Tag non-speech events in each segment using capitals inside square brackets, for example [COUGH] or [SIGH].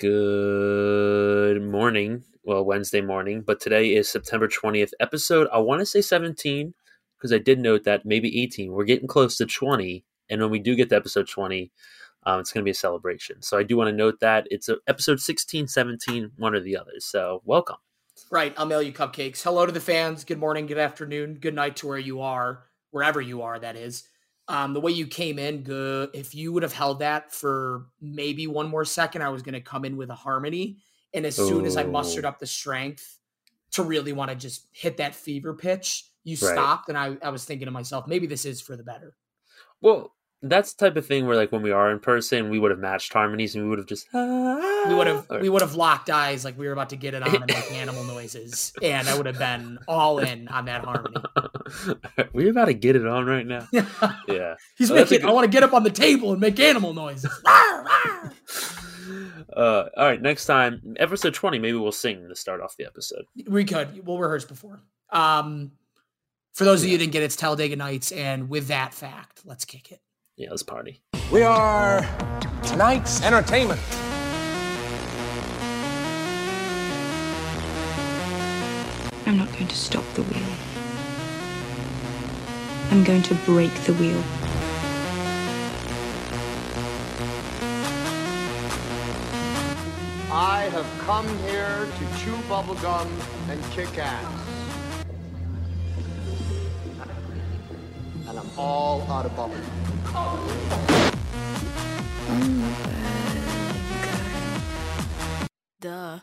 Good morning. Well, Wednesday morning, but today is September 20th episode. I want to say 17 because I did note that maybe 18. We're getting close to 20. And when we do get to episode 20, um, it's going to be a celebration. So I do want to note that it's a, episode 16, 17, one or the other. So welcome. Right. I'll mail you cupcakes. Hello to the fans. Good morning, good afternoon, good night to where you are, wherever you are, that is. Um, the way you came in, good. If you would have held that for maybe one more second, I was going to come in with a harmony. And as soon as I mustered Oh. up the strength to really want to just hit that fever pitch, you Right. stopped. And I, I was thinking to myself, maybe this is for the better. Well, that's the type of thing where, like, when we are in person, we would have matched harmonies and we would have just. We would have or- we would have locked eyes like we were about to get it on and make [LAUGHS] animal noises, and I would have been all in on that harmony. [LAUGHS] We're about to get it on right now. [LAUGHS] Yeah. He's Oh, making. I want to get up on the table and make animal noises. Uh, all right. Next time, episode 20, maybe we'll sing to start off the episode. We could. We'll rehearse before. Um, for those of you who didn't get it, it's Talladega Nights, and with that fact, let's kick it. Yeah, let's party. We are tonight's entertainment. I'm not going to stop the wheel. I'm going to break the wheel. I have come here to chew bubblegum and kick ass. I'm all out of bubblegum. Duh.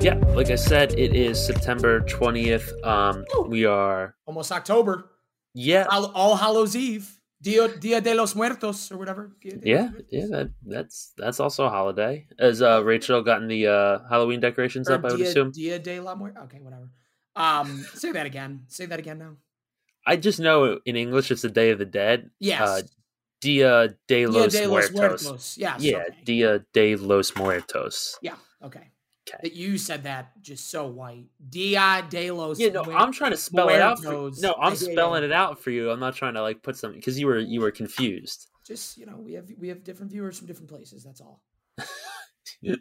Yeah, like I said, it is September 20th. Um, we are, Almost October. yeah, All, All Hallows Eve. Dia, Dia de los Muertos or whatever. Yeah, yeah. That that's that's also a holiday. Has uh, Rachel gotten the uh, Halloween decorations Or up? I would Dia, assume. Dia de la Muerte. Okay, whatever. Um, say that again. Say that again now. I just know in English it's the Day of the Dead. Yes. Uh, Dia de Dia los de los Muertos. Muertos. Yes. Yeah, okay. Dia de los Muertos. Yeah. Okay. Okay. That you said that just so white. Dia de los. Yeah, no, Muer- I'm trying to spell it out. For, Muertos. no, I'm yeah, spelling yeah. it out for you. I'm not trying to like put something because you were you were confused. Just you know, we have we have different viewers from different places. That's all. [LAUGHS] yeah.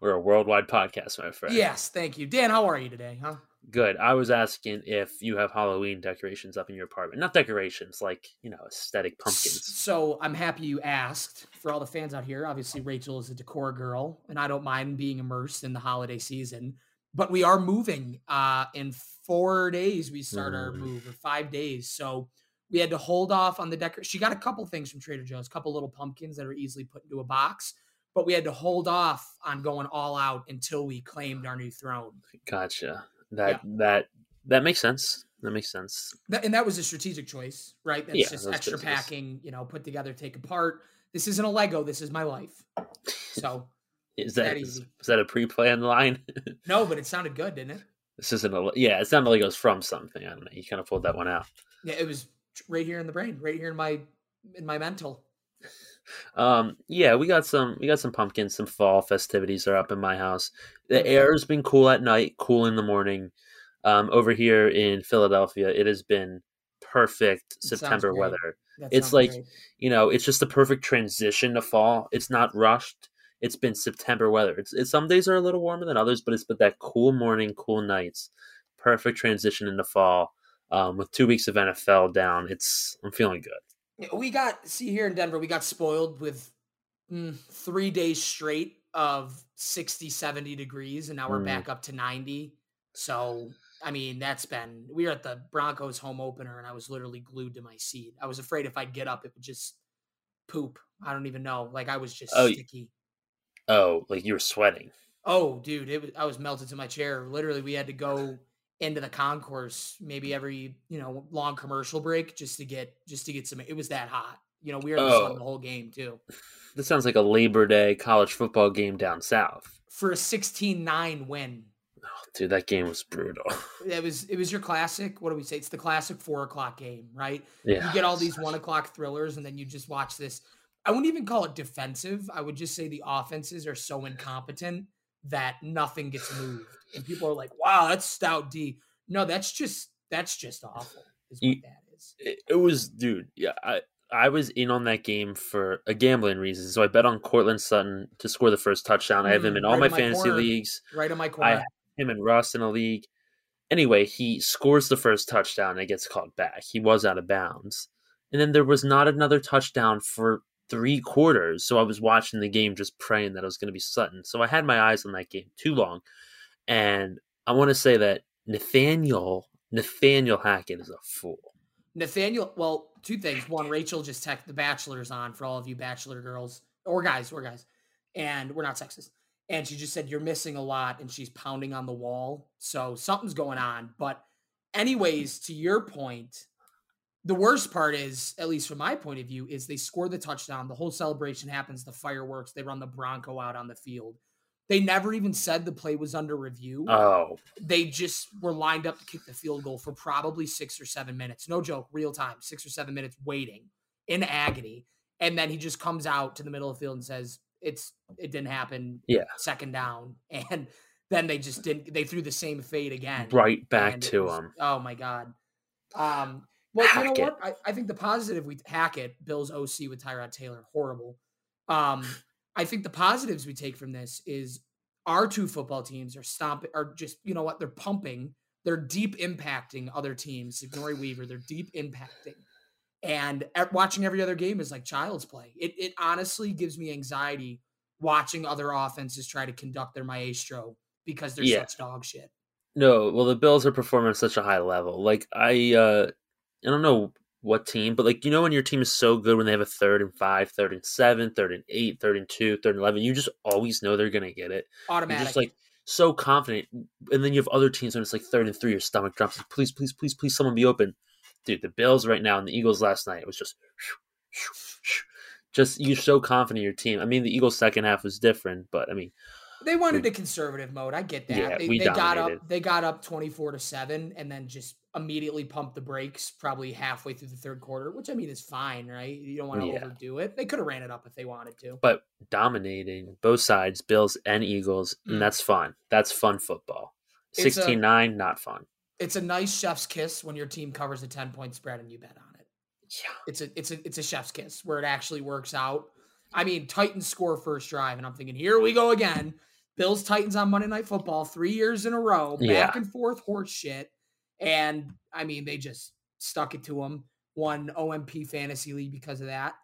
We're a worldwide podcast, my friend. Yes. Thank you, Dan. How are you today? Huh? Good. I was asking if you have Halloween decorations up in your apartment. Not decorations, like, you know, aesthetic pumpkins. So I'm happy you asked. For all the fans out here, obviously Rachel is a decor girl, and I don't mind being immersed in the holiday season. But we are moving. Uh, in four days, we start our Mm. move, or five days. So we had to hold off on the decor. She got a couple things from Trader Joe's, a couple little pumpkins that are easily put into a box. But we had to hold off on going all out until we claimed our new throne. Gotcha. That that that makes sense. That makes sense. That, and that was a strategic choice, right? That's Yeah, just that's extra business. packing, you know, put together, take apart. This isn't a Lego. This is my life. So [LAUGHS] Is That that is, is that a pre-planned line? [LAUGHS] no, but it sounded good, didn't it? this isn't a yeah. It sounded like it was from something. I don't know. You kind of pulled that one out. Yeah, it was right here in the brain, right here in my in my mental. Um, yeah, we got some we got some pumpkins, some fall festivities are up in my house. The Okay. air's been cool at night, cool in the morning. Um, over here in Philadelphia, it has been perfect That September weather. That It's like great. you know, it's just the perfect transition to fall. It's not rushed. It's been September weather. It's, it's some days are a little warmer than others, but it's but that cool morning, cool nights, perfect transition into fall. Um, with two weeks of NFL down, it's I'm feeling good. We got see here in Denver, we got spoiled with mm, three days straight of 60, 70 degrees, and now we're Mm. back up to 90. So I mean, that's been we were at the Broncos home opener, and I was literally glued to my seat. I was afraid if I'd get up, it would just poop. I don't even know. Like I was just Oh, sticky. Oh, like you were sweating. Oh, dude, it was I was melted to my chair. Literally, we had to go into the concourse maybe every you know long commercial break just to get just to get some. It was that hot. You know, we were Oh. the whole game too. This sounds like a Labor Day college football game down south. For a 16-9 win, Oh, dude, that game was brutal. [LAUGHS] it was it was your classic. What do we say? It's the classic four o'clock game, right? yeah, You get all these one o'clock thrillers, and then you just watch this. I wouldn't even call it defensive. I would just say the offenses are so incompetent that nothing gets moved, and people are like, "Wow, that's stout D." No, that's just that's just awful. Is what You- that is. it, it was, dude. Yeah, I I was in on that game for a gambling reason. So I bet on Courtland Sutton to score the first touchdown. I have him Mm, in all right my my fantasy corner. leagues. Right in my I corner. have him and Russ in a league. Anyway, he scores the first touchdown and it gets called back. He was out of bounds. And then there was not another touchdown for three quarters. So I was watching the game just praying that it was going to be Sutton. So I had my eyes on that game too long. And I want to say that Nathaniel Nathaniel Hackett is a fool. Nathaniel, well, two things. One, Rachel just texted the bachelors on for all of you bachelor girls or guys, or guys, and we're not sexist. And she just said you're missing a lot, and she's pounding on the wall. So something's going on. But, anyways, to your point, the worst part is, at least from my point of view, is they score the touchdown. The whole celebration happens, the fireworks. They run the Bronco out on the field. They never even said the play was under review Oh, they just were lined up to kick the field goal for probably six or seven minutes. No joke, real time, six or seven minutes waiting in agony. And then he just comes out to the middle of the field and says, It's it didn't happen. Yeah. Second down. [LAUGHS] And then they just didn't they threw the same fade again. right back to was- him. Oh my God. Um well, you know Hackett. what? I, I think the positive we hack it, Bill's OC with Tyrod Taylor, horrible. Um, I think the positives we take from this is our two football teams are stomping, are just, you know what, they're pumping, they're deep impacting other teams. Ignore Weaver, they're deep impacting. And at watching every other game is like child's play. It it honestly gives me anxiety watching other offenses try to conduct their maestro because they're Yeah. such dog shit. No, well the Bills are performing at such a high level. Like I uh I don't know what team, but like you know when your team is so good when they have a third and five, third and seven, third and eight, third and two, third and eleven, you just always know they're gonna get it. You're just like so confident. And then you have other teams when it's like third and three, your stomach drops. Like, please, please, please, please, someone be open. Dude, the Bills right now and the Eagles last night, it was just [LAUGHS] just you're so confident in your team. I mean, the Eagles second half was different, but I mean, They wanted We- a conservative mode. I get that. Yeah, they they got up they got up 24 to 7 and then just immediately pumped the brakes probably halfway through the third quarter, which I mean is fine, right? You don't want to Yeah. overdo it. They could have ran it up if they wanted to. but dominating both sides, Bills and Eagles, Mm. and that's fun. That's fun football. It's 16 9, not fun. It's a nice chef's kiss when your team covers a 10 point spread and you bet on it. Yeah. It's a it's a it's a chef's kiss where it actually works out. I mean, Titans score first drive, and I'm thinking, here we go again. Bills Titans on Monday Night Football, three years in a row, back Yeah. and forth horse shit. And I mean, they just stuck it to them. Won OMP fantasy league because of that.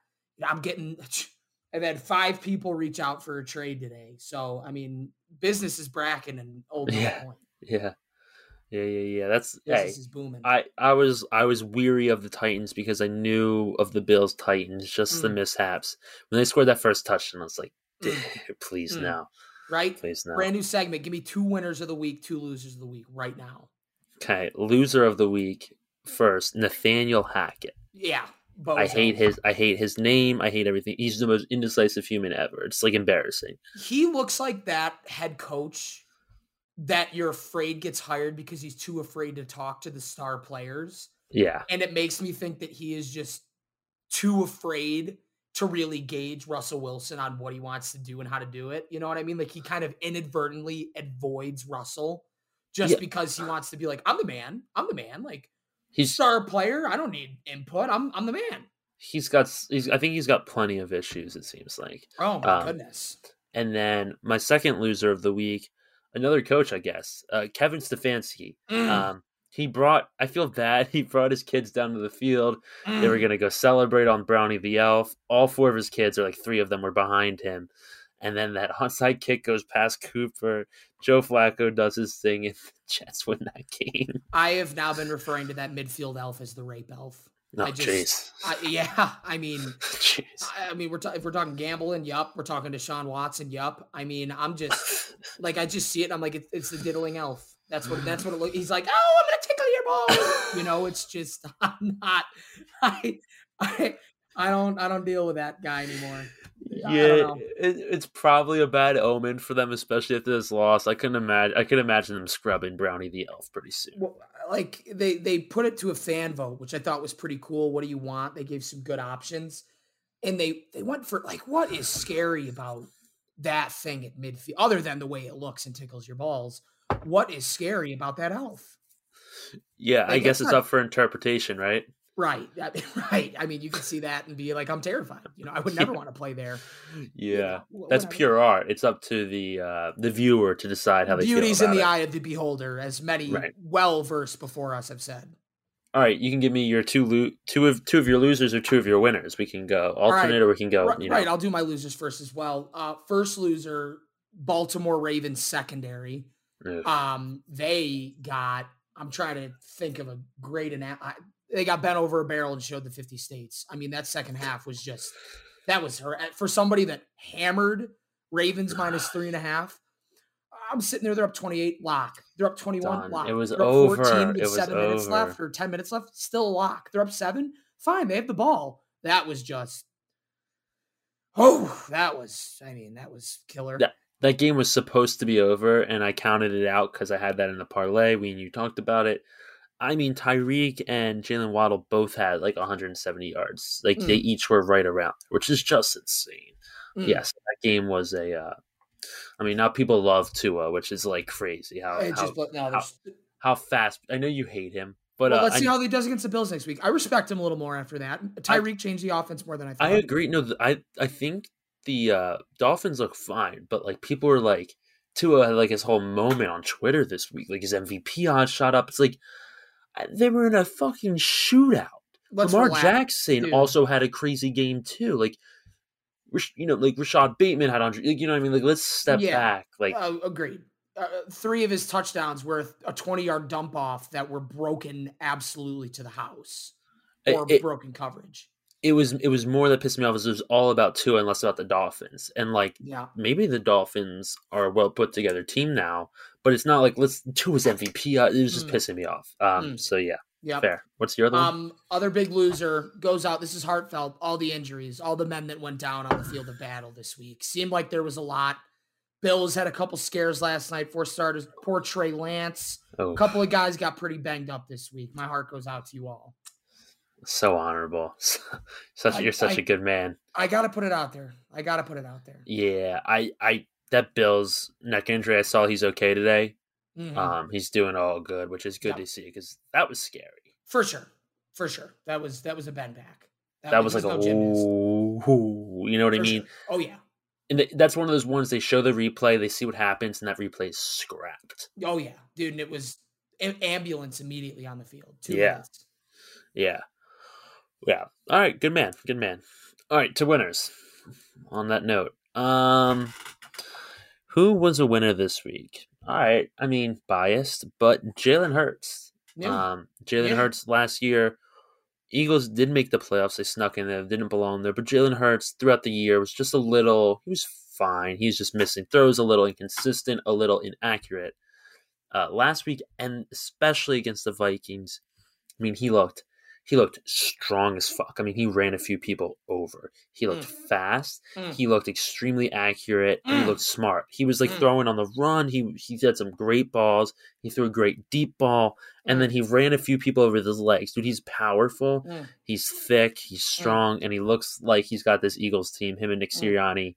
I'm getting. [LAUGHS] I've had five people reach out for a trade today. So I mean, business is bracking and old Yeah. point. Yeah. Yeah, yeah, yeah. That's hey, Business is booming. I, I was I was weary of the Titans because I knew of the Bills Titans, just the Mm. mishaps. When they scored that first touchdown, I was like, Mm. [LAUGHS] Please Mm. no. Right? Please no. Brand new segment. Give me two winners of the week, two losers of the week right now. Okay, loser of the week first, Nathaniel Hackett. Yeah. I hate his I hate his name. I hate everything. He's the most indecisive human ever. It's like embarrassing. He looks like that head coach that you're afraid gets hired because he's too afraid to talk to the star players. Yeah. And it makes me think that he is just too afraid to really gauge Russell Wilson on what he wants to do and how to do it. You know what I mean? Like he kind of inadvertently avoids Russell just Yeah. because he wants to be like, I'm the man. I'm the man. Like He's star player. I don't need input. I'm I'm the man. he's got he's I think he's got plenty of issues, it seems like. Oh my Um, goodness. And then my second loser of the week, another coach, I guess, uh, Kevin Stefanski. Mm, Um, he brought. I feel bad. [LAUGHS] He brought his kids down to the field. They were mm. gonna go celebrate on Brownie the Elf. All four of his kids, or like three of them, were behind him. And then that [LAUGHS] onside kick goes past Cooper. Joe Flacco does his thing, and [LAUGHS] the Jets win that game. I have now been referring to that midfield elf as the rape elf. Oh, I just- jeez. I, yeah, I mean, I, I mean, we're if we're talking gambling, yup. We're talking Deshaun Watson, yup. I mean, I'm just like I just see it. I'm like, it's, it's the diddling elf. That's what that's what it [SIGHS] looks. He's like, oh, I'm gonna tickle your balls. You know, it's just [LAUGHS] I'm not. I I I don't I don't deal with that guy anymore. Yeah, it, it's probably a bad omen for them, especially after this loss. I couldn't imagine. I could imagine them scrubbing Brownie the Elf pretty soon. Well, like they they put it to a fan vote, which I thought was pretty cool. What do you want? They gave some good options, and they they went for like what is scary about that thing at midfield, other than the way it looks and tickles your balls. What is scary about that elf? Yeah, I guess it's not- up for interpretation, right? Right. I mean, [LAUGHS] right. I mean, you can see that and be like, I'm terrified. You know, I would [LAUGHS] never Yeah. want to play there. Yeah, wh- that's pure art. It's up to the uh, the viewer to decide how they Beauty's in the it. eye of the beholder, as many Right. well versed before us have said. All right, you can give me your two lo- two of two of your losers or two of your winners. We can go right. alternate, or we can go. right, you know, right. I'll do my losers first as well. Uh, first loser, Baltimore Ravens secondary. Um, they got. I'm trying to think of a great ana- They got bent over a barrel and showed the 50 states. I mean, that second half was just that was her for somebody that hammered Ravens minus three and a half. I'm sitting there. They're up 28 lock. They're up 21 Done. lock. It was over. with It was seven minutes left or 10 minutes left. Still a lock. They're up seven. Fine. They have the ball. That was just. Oh, that was. I mean, that was killer. Yeah. That game was supposed to be over, and I counted it out because I had that in the parlay. We and you talked about it. I mean, Tyreek and Jalen Waddle both had like 170 yards. Like they Mm. each were right around, which is just insane. Mm. Yes, that game was a. Uh, I mean, now people love Tua, which is like crazy. How how, just no, there's, how fast? I know you hate him, but well, uh, let's I, see how he does against the Bills next week. I respect him a little more after that. Tyreek changed the offense more than I thought. I agree. No, I I think the uh, Dolphins look fine, but like people are like Tua had like his whole moment on Twitter this week, like his MVP odds shot up. It's like they were in a fucking shootout. Let's Lamar relax, Jackson dude. also had a crazy game too. Like, you know, like Rashod Bateman had hundred. Like, you know what I mean? Like, let's step Yeah. back. Like, Uh, agreed. Uh, three of his touchdowns were a 20 yard dump off that were broken absolutely to the house or it- broken coverage. It was it was more that pissed me off. Is it was all about Tua and less about the Dolphins. And like, Yeah. maybe the Dolphins are a well put together team now, but it's not like let's Tua's MVP. uh, It was just Mm. pissing me off. Um, Mm. so yeah, Yep. fair. What's your other one? Um, other big loser goes out. This is heartfelt. All the injuries, all the men that went down on the field of battle this week. Seemed like there was a lot. Bills had a couple scares last night. Four starters. Poor Trey Lance. Oh, A couple of guys got pretty banged up this week. My heart goes out to you all. So honorable. [LAUGHS] such I- you're such I- a good man. I gotta put it out there. I gotta put it out there. Yeah, I I that Bills neck injury. I saw he's okay today. Mhm. Um, he's doing all good, which is good Yep. to see because that was scary. For sure. For sure. That was that was a bend back. That was like a no Nance. ooh, you know what I mean? sure. Oh yeah. And th- that's one of those ones they show the replay, they see what happens, and that replay is scrapped. Oh yeah, dude. And it was a- ambulance immediately on the field. Two Yeah. minutes. Yeah. Yeah. All right. Good man. Good man. All right. To winners. On that note, um, who was a winner this week? All right. I mean, biased, but Jalen Hurts. Yeah. Um, Jalen Yeah. Hurts last year, Eagles did make the playoffs. They snuck in there, didn't belong there. But Jalen Hurts throughout the year was just a little. He was fine. He's just missing throws, a little inconsistent, a little inaccurate. Uh, last week, and especially against the Vikings, I mean, he looked he looked strong as fuck. I mean, he ran a few people over. He looked fast. Mm. He looked extremely accurate. And he Mm. looked smart. He was like Mm. throwing on the run. He he had some great balls. He threw a great deep ball, and Mm. then he ran a few people over with his legs. Dude, he's powerful. Mm. He's thick. He's strong, and he looks like he's got this Eagles team. Him and Nick Mm. Sirianni,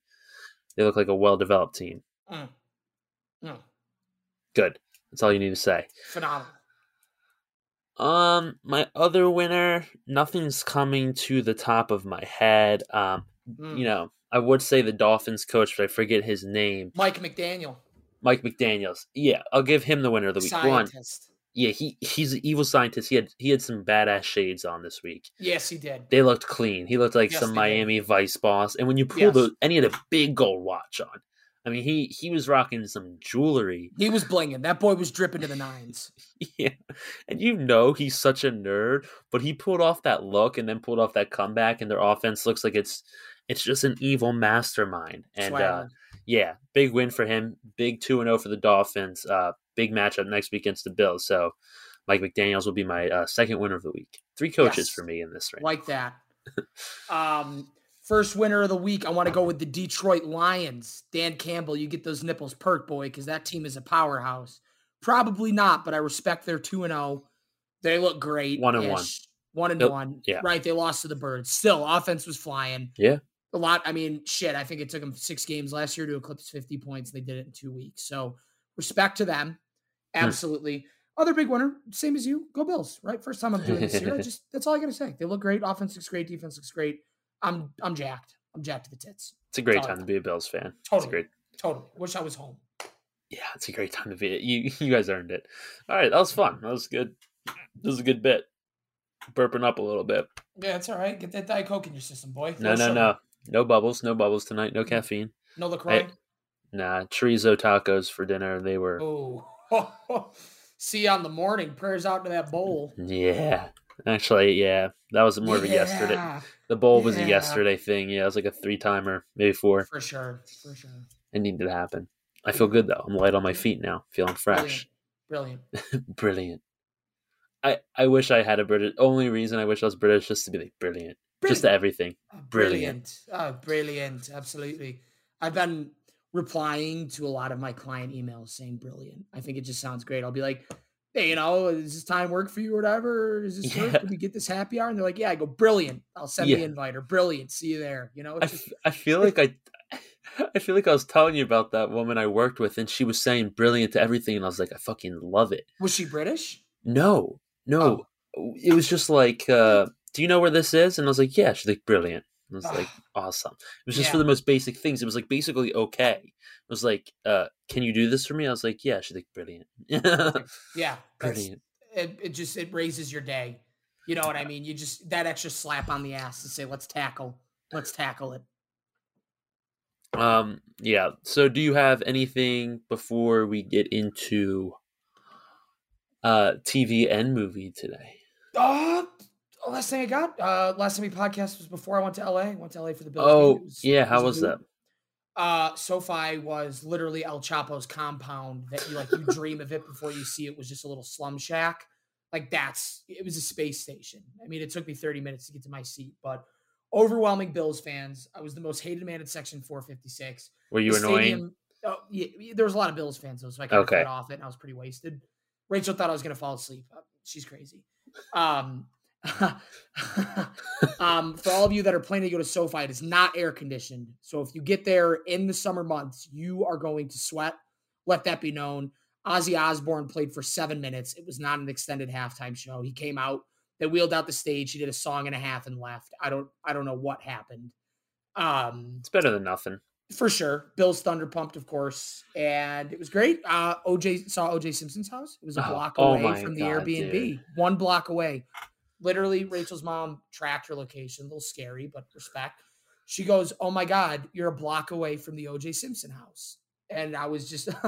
they look like a well developed team. Mm. Mm. Good. That's all you need to say. Phenomenal. Um, my other winner, nothing's coming to the top of my head. Um, Mm. you know, I would say the Dolphins coach, but I forget his name. Mike McDaniel, Mike McDaniels. Yeah, I'll give him the winner of the week. One, scientist. yeah, he he's an evil scientist. He had he had some badass shades on this week. Yes, he did. They looked clean. He looked like Yes, some they did. Miami Vice boss. And when you pull Yes. the and he had a big gold watch on. I mean, he he was rocking some jewelry. He was blinging. That boy was dripping to the nines. [LAUGHS] Yeah, and you know he's such a nerd, but he pulled off that look and then pulled off that comeback, and their offense looks like it's it's just an evil mastermind. And uh, yeah, big win for him. Big two and zero for the Dolphins. Uh, big matchup next week against the Bills. So Mike McDaniel's will be my uh, second winner of the week. Three coaches Yes. for me in this range. like that. [LAUGHS] um, first winner of the week, I want to go with the Detroit Lions. Dan Campbell, you get those nipples perk, boy, because that team is a powerhouse. Probably not, but I respect their two and zero. They look great. One and one. One and Yep. one. Yeah. Right. They lost to the Birds. Still, offense was flying. Yeah. A lot. I mean, shit. I think it took them six games last year to eclipse 50 points. They did it in two weeks. So respect to them. Hmm. Absolutely. other big winner, same as you, go Bills. Right, first time I'm doing this year. I [LAUGHS] just that's all I gotta say. They look great. Offense looks great. Defense looks great. I'm I'm jacked. I'm jacked to the tits. It's a great time to be a Bills fan. It's Totally. a great. Totally. Wish I was home. Yeah, it's a great time to be. You you guys earned it. All right, that was fun. That was good. This was a good bit. Burping up a little bit. Yeah, it's all right. Get that Diet Coke in your system, boy. No, no, sugar. no, no bubbles. No bubbles tonight. No caffeine. No LaCroix. Nah, chorizo tacos for dinner. They were. Oh. [LAUGHS] See you on the morning. Prayers out to that bowl. Yeah, actually, yeah, that was more of a yesterday. Yeah, The bowl was a yesterday thing. Yeah, it was like a three timer, maybe four. For sure. For sure. It needed to happen. I feel good though. I'm light on my feet now, feeling fresh. Brilliant. Brilliant. [LAUGHS] Brilliant. I I wish I had a British. Only reason I wish I was British just to be like brilliant, just Brilliant. everything. Oh, Brilliant. Oh, brilliant. Absolutely. I've been replying to a lot of my client emails saying brilliant. I think it just sounds great. I'll be like, hey, you know, does this time work for you or whatever? Is this work? Can we get this happy hour? And they're like, yeah, I go, brilliant. I'll send Yeah. the invite or brilliant. See you there. You know, I, it's just, I feel like I. I feel like I was telling you about that woman I worked with, and she was saying brilliant to everything, and I was like, I fucking love it. was she British? No, no, Oh. it was just like, uh, do you know where this is? And I was like, yeah. She's like, brilliant. I was like, awesome. It was just for the most basic things. It was like basically okay. It was like, uh, can you do this for me? I was like, yeah. She's like, brilliant. Yeah. [LAUGHS] brilliant. It, it just, it raises your day. You know what I mean? You just, that extra slap on the ass to say, let's tackle, let's tackle it. Um, yeah. So do you have anything before we get into uh TV and movie today? Uh, last thing I got, uh, last time we podcast was before I went to LA. I went to LA for the Bills. Oh, was- yeah. How a was that? Uh, SoFi was literally El Chapo's compound that you like. You dream of it before you see it. Was just a little slum shack. Like that's it was a space station. I mean, it took me 30 minutes to get to my seat, but overwhelming Bills fans. I was the most hated man at section 456. Were you The annoying? stadium- oh, yeah, there was a lot of Bills fans though, so I kind of Okay. fed off it, and I was pretty wasted. Rachel thought I was going to fall asleep. Uh, She's crazy. Um, [LAUGHS] um, for all of you that are planning to go to SoFi, it is not air conditioned. So if you get there in the summer months, you are going to sweat. Let that be known. Ozzy Osbourne played for seven minutes. It was not an extended halftime show. He came out, they wheeled out the stage. He did a song and a half and left. I don't, I don't know what happened. Um, It's better than nothing. for sure. Bill's Thunder pumped, of course, and it was great. Uh, OJ saw OJ Simpson's house. It was a Oh, block oh away my from the God, Airbnb, dude. one block away. Literally, Rachel's mom tracked her location. A little scary, but respect. She goes, "Oh my God, you're a block away from the OJ Simpson house," and I was just. [LAUGHS]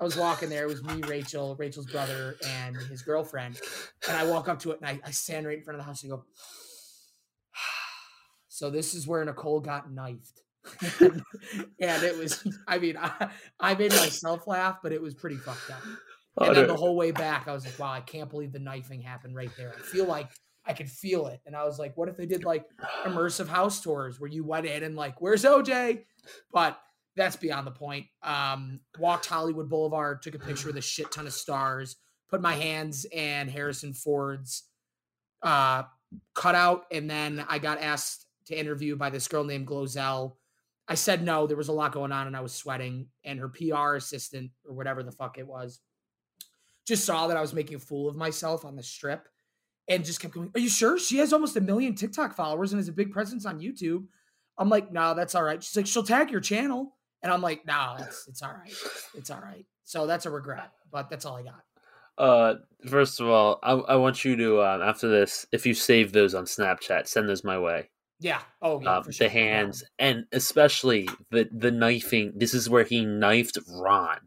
I was walking there. It was me, Rachel, Rachel's brother, and his girlfriend. And I walk up to it and I, I stand right in front of the house and go, [SIGHS] So this is where Nicole got knifed. [LAUGHS] and it was, I mean, [LAUGHS] I, I made myself laugh, but it was pretty fucked up. And then the whole way back, I was like, wow, I can't believe the knifing happened right there. I feel like I could feel it. And I was like, what if they did like immersive house tours where you went in and like, where's OJ? But that's beyond the point. Um, walked Hollywood Boulevard, took a picture with a shit ton of stars, put my hands and Harrison Ford's uh, cutout, and then I got asked to interview by this girl named Glozell. I said no, there was a lot going on and I was sweating, and her PR assistant or whatever the fuck it was just saw that I was making a fool of myself on the strip and just kept going, Are you sure? She has almost a million TikTok followers and has a big presence on YouTube. I'm like, No, that's all right. She's like, She'll tag your channel. And I'm like, No, it's, it's all right. It's all right. So that's a regret, but that's all I got. Uh, first of all, I, I want you to um, after this, if you save those on Snapchat, send those my way. Yeah. Oh, yeah. um, for sure. the hands and especially the the knifing. This is where he knifed Ron.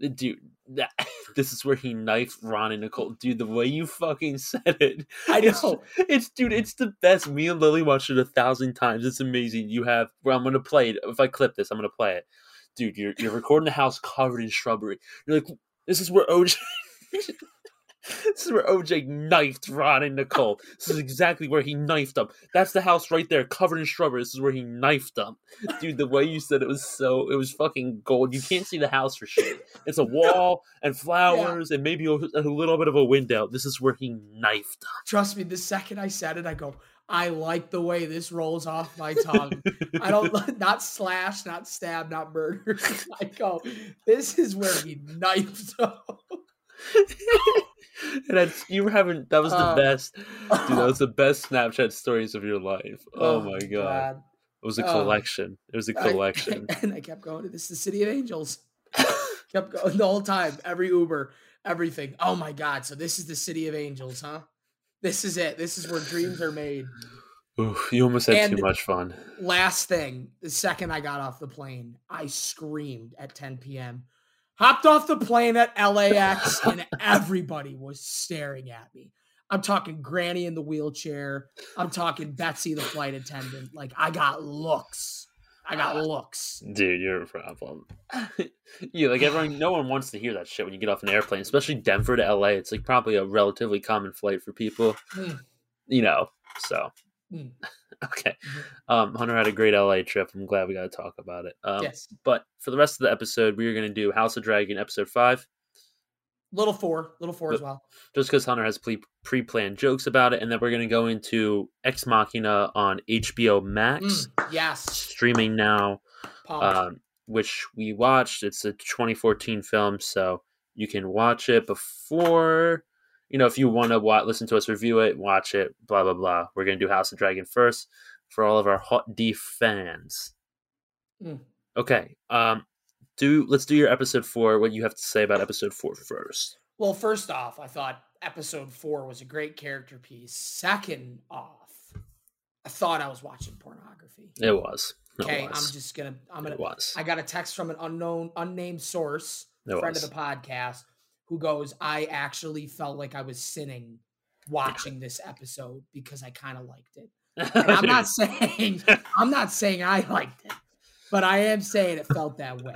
Dude, that, [LAUGHS] this is where he knifed Ron and Nicole. Dude, the way you fucking [LAUGHS] said it, I it's, know. it's dude, it's the best. Me and Lily watched it a thousand times. It's amazing. You have. Well, I'm gonna play it. If I clip this, I'm gonna play it. Dude, you're you're recording a house covered in shrubbery. You're like, this is where OJ. [LAUGHS] [LAUGHS] This is where OJ knifed Ron and Nicole. This is exactly where he knifed them. That's the house right there, covered in shrubbery. This is where he knifed them. Dude, the way you said it was so, it was fucking gold. You can't see the house for shit. It's a wall and flowers and maybe a, a little bit of a window. This is where he knifed them. Trust me, the second I said it, I go, I like the way this rolls off my tongue. I don't [LAUGHS] [LAUGHS] not slash, not stab, not murder. I go, this is where he knifed. them." [LAUGHS] and that's, you were having that was the Uh, best, dude. That was the [LAUGHS] best Snapchat stories of your life. Oh, my god. it was a Oh. collection. It was a [LAUGHS] collection. and I kept going. To this is the city of angels. kept going the whole time. Every Uber, everything. Oh my god! So this is the city of angels, huh? This is it. This is where dreams are made. Oof, you almost had And- too much fun. Last thing, the second I got off the plane, I screamed at 10 p.m. Hopped off the plane at LAX, and everybody was staring at me. I'm talking Granny in the wheelchair. I'm talking Betsy, the flight attendant. Like I got looks. I got looks. Dude, you're a problem. [LAUGHS] yeah, like everyone, no one wants to hear that shit when you get off an airplane, especially Denver to LA. It's like probably a relatively common flight for people, Mm. you know. So, Mm. [LAUGHS] okay. Um, Hunter had a great LA trip. I'm glad we got to talk about it. Um, yes. But for the rest of the episode, we are going to do House of Dragon episode five, Little four, little four as well. just because Hunter has pre planned jokes about it. And then we're going to go into Ex Machina on HBO Max, Mm, yes. streaming now. Um, which we watched. It's a 2014 film, so you can watch it before. You know, if you want to wa- listen to us review it, watch it. Blah blah blah. We're gonna do House of Dragon first for all of our Hot D fans. Mm. Okay. Um. Do let's do your episode four. What you have to say about episode four first. Well, first off, I thought episode four was a great character piece. Second off, I thought I was watching pornography. It was. It Okay, was. I'm just gonna. I'm gonna. It was. I got a text from an unknown, unnamed source, It friend was. of the podcast, who goes, "I actually felt like I was sinning watching this episode because I kind of liked it." [LAUGHS] And I'm not saying I'm not saying I liked it, but I am saying it felt that way.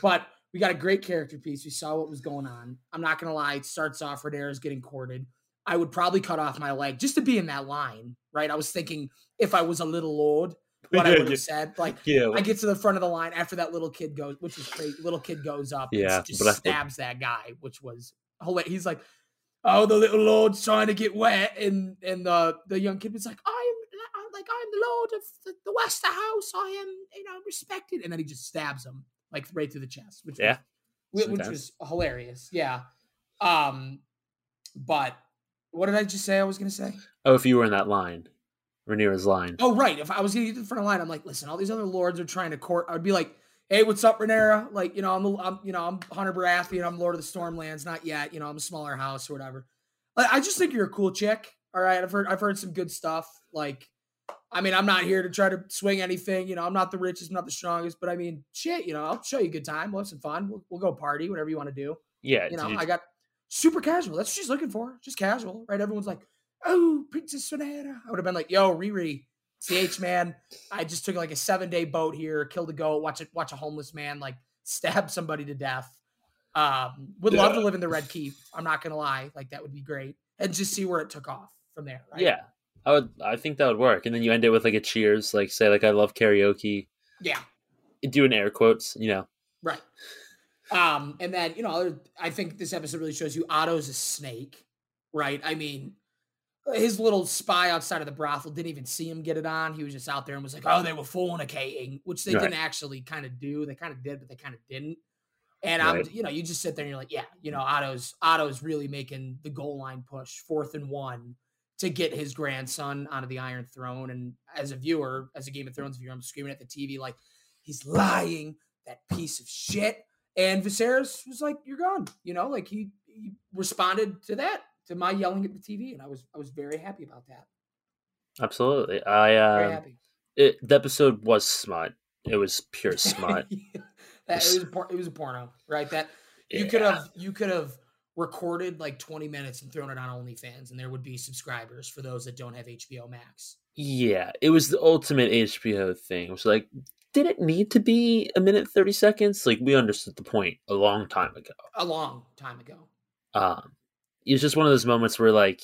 But we got a great character piece. We saw what was going on. I'm not gonna lie. It starts off Rhaenyra's getting courted. I would probably cut off my leg just to be in that line, right? I was thinking if I was a little lord, what I [LAUGHS] Yeah, would have yeah. said. Like yeah. I get to the front of the line after that little kid goes, which is great. Little kid goes up, and Yeah, just but stabs that guy, which was hilarious. He's like, "Oh, the little lord's trying to get wet," and and the the young kid was like, "I am I'm like I'm the lord of the, the Wester House. I am you know respected," and then he just stabs him like right through the chest, which Yeah, was, which was hilarious. Yeah, um, but what did I just say? I was gonna say. oh, if you were in that line, Rhaenyra's line. Oh, right. If I was gonna get to the front of the line, I'm like, listen, all these other lords are trying to court. I'd be like, hey, what's up, Rhaenyra? Like, you know, I'm, I'm you know, I'm Hunter Baratheon. I'm Lord of the Stormlands. Not yet. You know, I'm a smaller house or whatever. Like, I just think you're a cool chick. All right. I've heard, I've heard some good stuff. Like, I mean, I'm not here to try to swing anything. You know, I'm not the richest, I'm not the strongest, but I mean, shit. You know, I'll show you a good time. We'll have some fun. We'll, we'll go party, whatever you want to do Yeah. you know, you- I got super casual. That's what she's looking for. Just casual, right? Everyone's like, oh, Princess Sonata. I would have been like, yo, Riri, CH man. I just took like a seven day boat here, killed a goat, watch it, watch a homeless man like stab somebody to death. Um, would love to live in the Red Keep. I'm not gonna lie, like that would be great, and just see where it took off from there. Right? Yeah, I would. I think that would work. And then you end it with like a cheers, like say like I love karaoke. yeah, Do an air quotes, you know. right. Um, and then you know, I think this episode really shows you Otto's a snake, right? I mean, his little spy outside of the brothel didn't even see him get it on. He was just out there and was like, "Oh, they were fornicating," which they Right. didn't actually kind of do. They kind of did, but they kind of didn't. And I'm, you know, you just sit there and you're like, yeah, you know, Otto's Otto's really making the goal line push, fourth and one, to get his grandson onto the Iron Throne. And as a viewer, as a Game of Thrones viewer, I'm screaming at the TV like, he's lying, that piece of shit. And Viserys was like, "You're gone," you know, like he, he responded to that, to my yelling at the TV, and I was I was very happy about that. Absolutely. I Very happy. it, the episode was smut. It was pure smut. [LAUGHS] that, it was por- it was a porno, right? That you could have you could have recorded like 20 minutes and thrown it on OnlyFans, and there would be subscribers for those that don't have HBO Max. Yeah, it was the ultimate HBO thing. It was like, did it need to be a minute thirty seconds? Like we understood the point a long time ago. A long time ago. Um, it's just one of those moments where like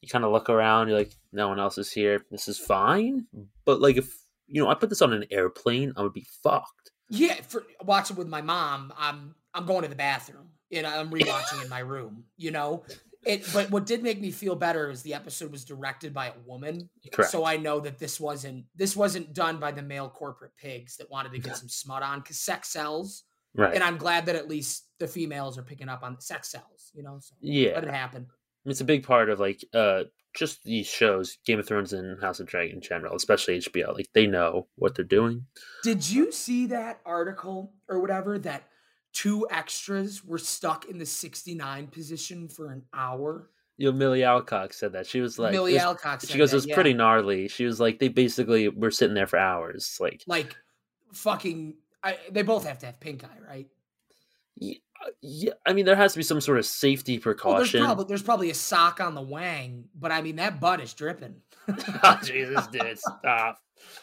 you kind of look around, you're like, no one else is here. This is fine, but like if you know, I put this on an airplane, I would be fucked. Yeah, for watching with my mom, I'm I'm going to the bathroom and I'm rewatching in my room. You know, it. But what did make me feel better is the episode was directed by a woman, Correct. so I know that this wasn't this wasn't done by the male corporate pigs that wanted to get some smut on because sex sells. Right. And I'm glad that at least the females are picking up on sex sells, you know. So yeah. let it happen. It's a big part of like uh just these shows, Game of Thrones and House of Dragon in general, especially HBO. Like they know what they're doing. Did you see that article or whatever that two extras were stuck in the 69 position for an hour? You know, Millie Alcock said that. She was like Millie was- Alcock She goes, that, it was yeah. pretty gnarly. She was like, they basically were sitting there for hours. Like, like fucking I, they both have to have pink eye, right? y- uh, yeah, I mean, there has to be some sort of safety Well, there's precaution. probably there's probably a sock on the wang, but I mean that butt is dripping. [LAUGHS] oh, Jesus, dude, [LAUGHS] stop,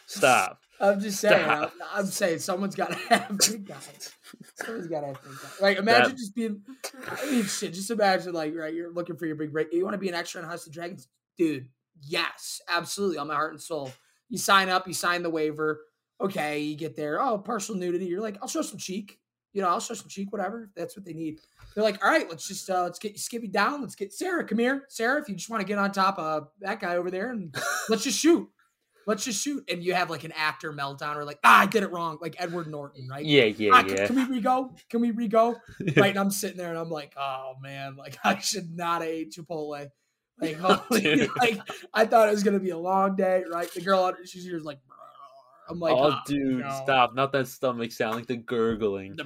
stop. I'm just saying. I'm, I'm saying someone's got to [LAUGHS] have pink eyes. Someone's got to have pink eyes. Like imagine That- just being. I mean, shit. Just imagine like right, you're looking for your big break. You want to be an extra in House of Dragons, dude? Yes, absolutely, on my heart and soul. You sign up, you sign the waiver. Okay, you get there. Oh, partial nudity. You're like, I'll show some cheek. You know, I'll show some cheek. Whatever. That's what they need. They're like, all right, let's just uh, let's get you Skippy down. Let's get Sarah. Come here, Sarah. If you just want to get on top of that guy over there, and [LAUGHS] let's just shoot. Let's just shoot. And you have like an actor meltdown or like, ah, I did it wrong. Like Edward Norton, right? Yeah, yeah, Ah, yeah. Can we re-go? Can we re-go? [LAUGHS] right. And I'm sitting there and I'm like, oh man, like [LAUGHS] I should not have ate Chipotle. Like, holy, like I thought it was gonna be a long day, right? The girl, she's just like, I'm like, oh, "Oh, dude, no." stop! Not that stomach sound like the gurgling.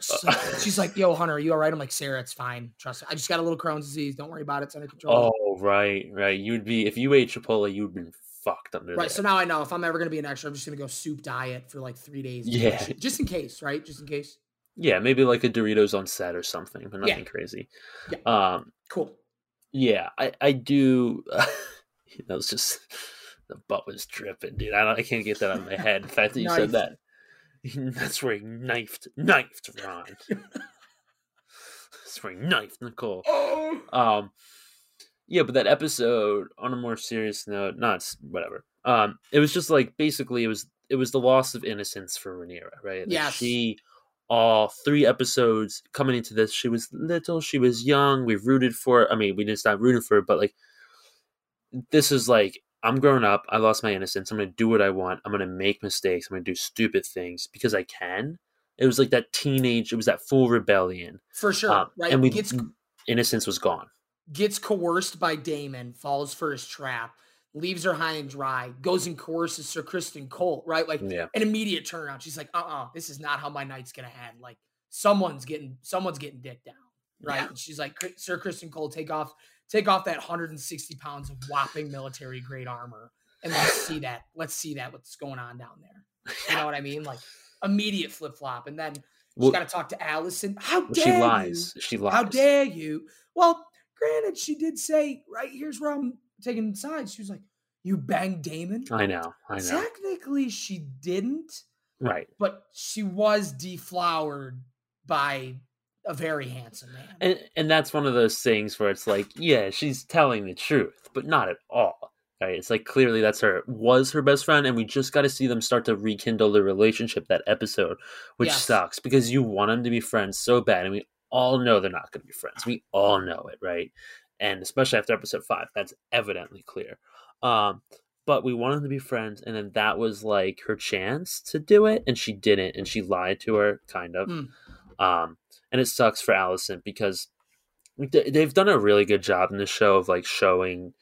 So- [LAUGHS] she's like, yo, Hunter, are you all right? I'm like, Sarah, it's fine. Trust me. I just got a little Crohn's disease. Don't worry about it. It's under control. Oh, right, right. You'd be if you ate Chipotle, you'd been fucked under Right. So now I know if I'm ever gonna be an extra, I'm just gonna go soup diet for like three days. Yeah. Just in case, right? Just in case. yeah, maybe like a Doritos on set or something, but Yeah. nothing crazy. Yeah. Um, Cool. yeah, I I do. [LAUGHS] that was just the butt was dripping, dude. I don't, I can't get that out of my head. The fact that you said that. [LAUGHS] That's where he knifed, knifed Ron. That's where he knifed Nicole. Oh. Um, yeah, but that episode, on a more serious note, not whatever. Um, it was just like basically it was it was the loss of innocence for Rhaenyra, right? Like, Yes. she all three episodes coming into this, she was little, she was young. We rooted for. Her. I mean, we didn't stop rooting for her, but like this is like I'm grown up. I lost my innocence. I'm gonna do what I want. I'm gonna make mistakes. I'm gonna do stupid things because I can. It was like that teenage. It was that full rebellion. For sure. Um, right. and we gets innocence was gone. gets coerced by Daemon, falls for his trap, leaves her high and dry, goes and coerces Sir Criston Cole, right? Like Yeah. an immediate turnaround. She's like, uh-uh, this is not how my night's gonna end. Like someone's getting someone's getting dick down. Right. Yeah. And she's like, Sir Criston Cole, take off, take off that 160 pounds of whopping military grade armor. And let's see [LAUGHS] that. Let's see that what's going on down there. You know what I mean? Like [LAUGHS] immediate flip flop. And then she's Well, got to talk to Alicent. How dare she you? lies. She lies. How dare you? Well, granted, she did say, right, here's where I'm taking sides. She was like, You banged Daemon? I know. I know. Technically, she didn't, Right. but she was deflowered by a very handsome man. And and that's one of those things where it's like, yeah, she's telling the truth, but not at all. Right? It's like clearly that's her was her best friend, and we just got to see them start to rekindle the relationship that episode, which Yes. sucks because you want them to be friends so bad, and we all know they're not going to be friends. We all know it, right? And especially after episode five, that's evidently clear. Um, but we wanted to be friends, and then that was like her chance to do it, and she didn't, and she lied to her, kind of. Mm. Um, and it sucks for Alicent because they- they've done a really good job in the show of like showing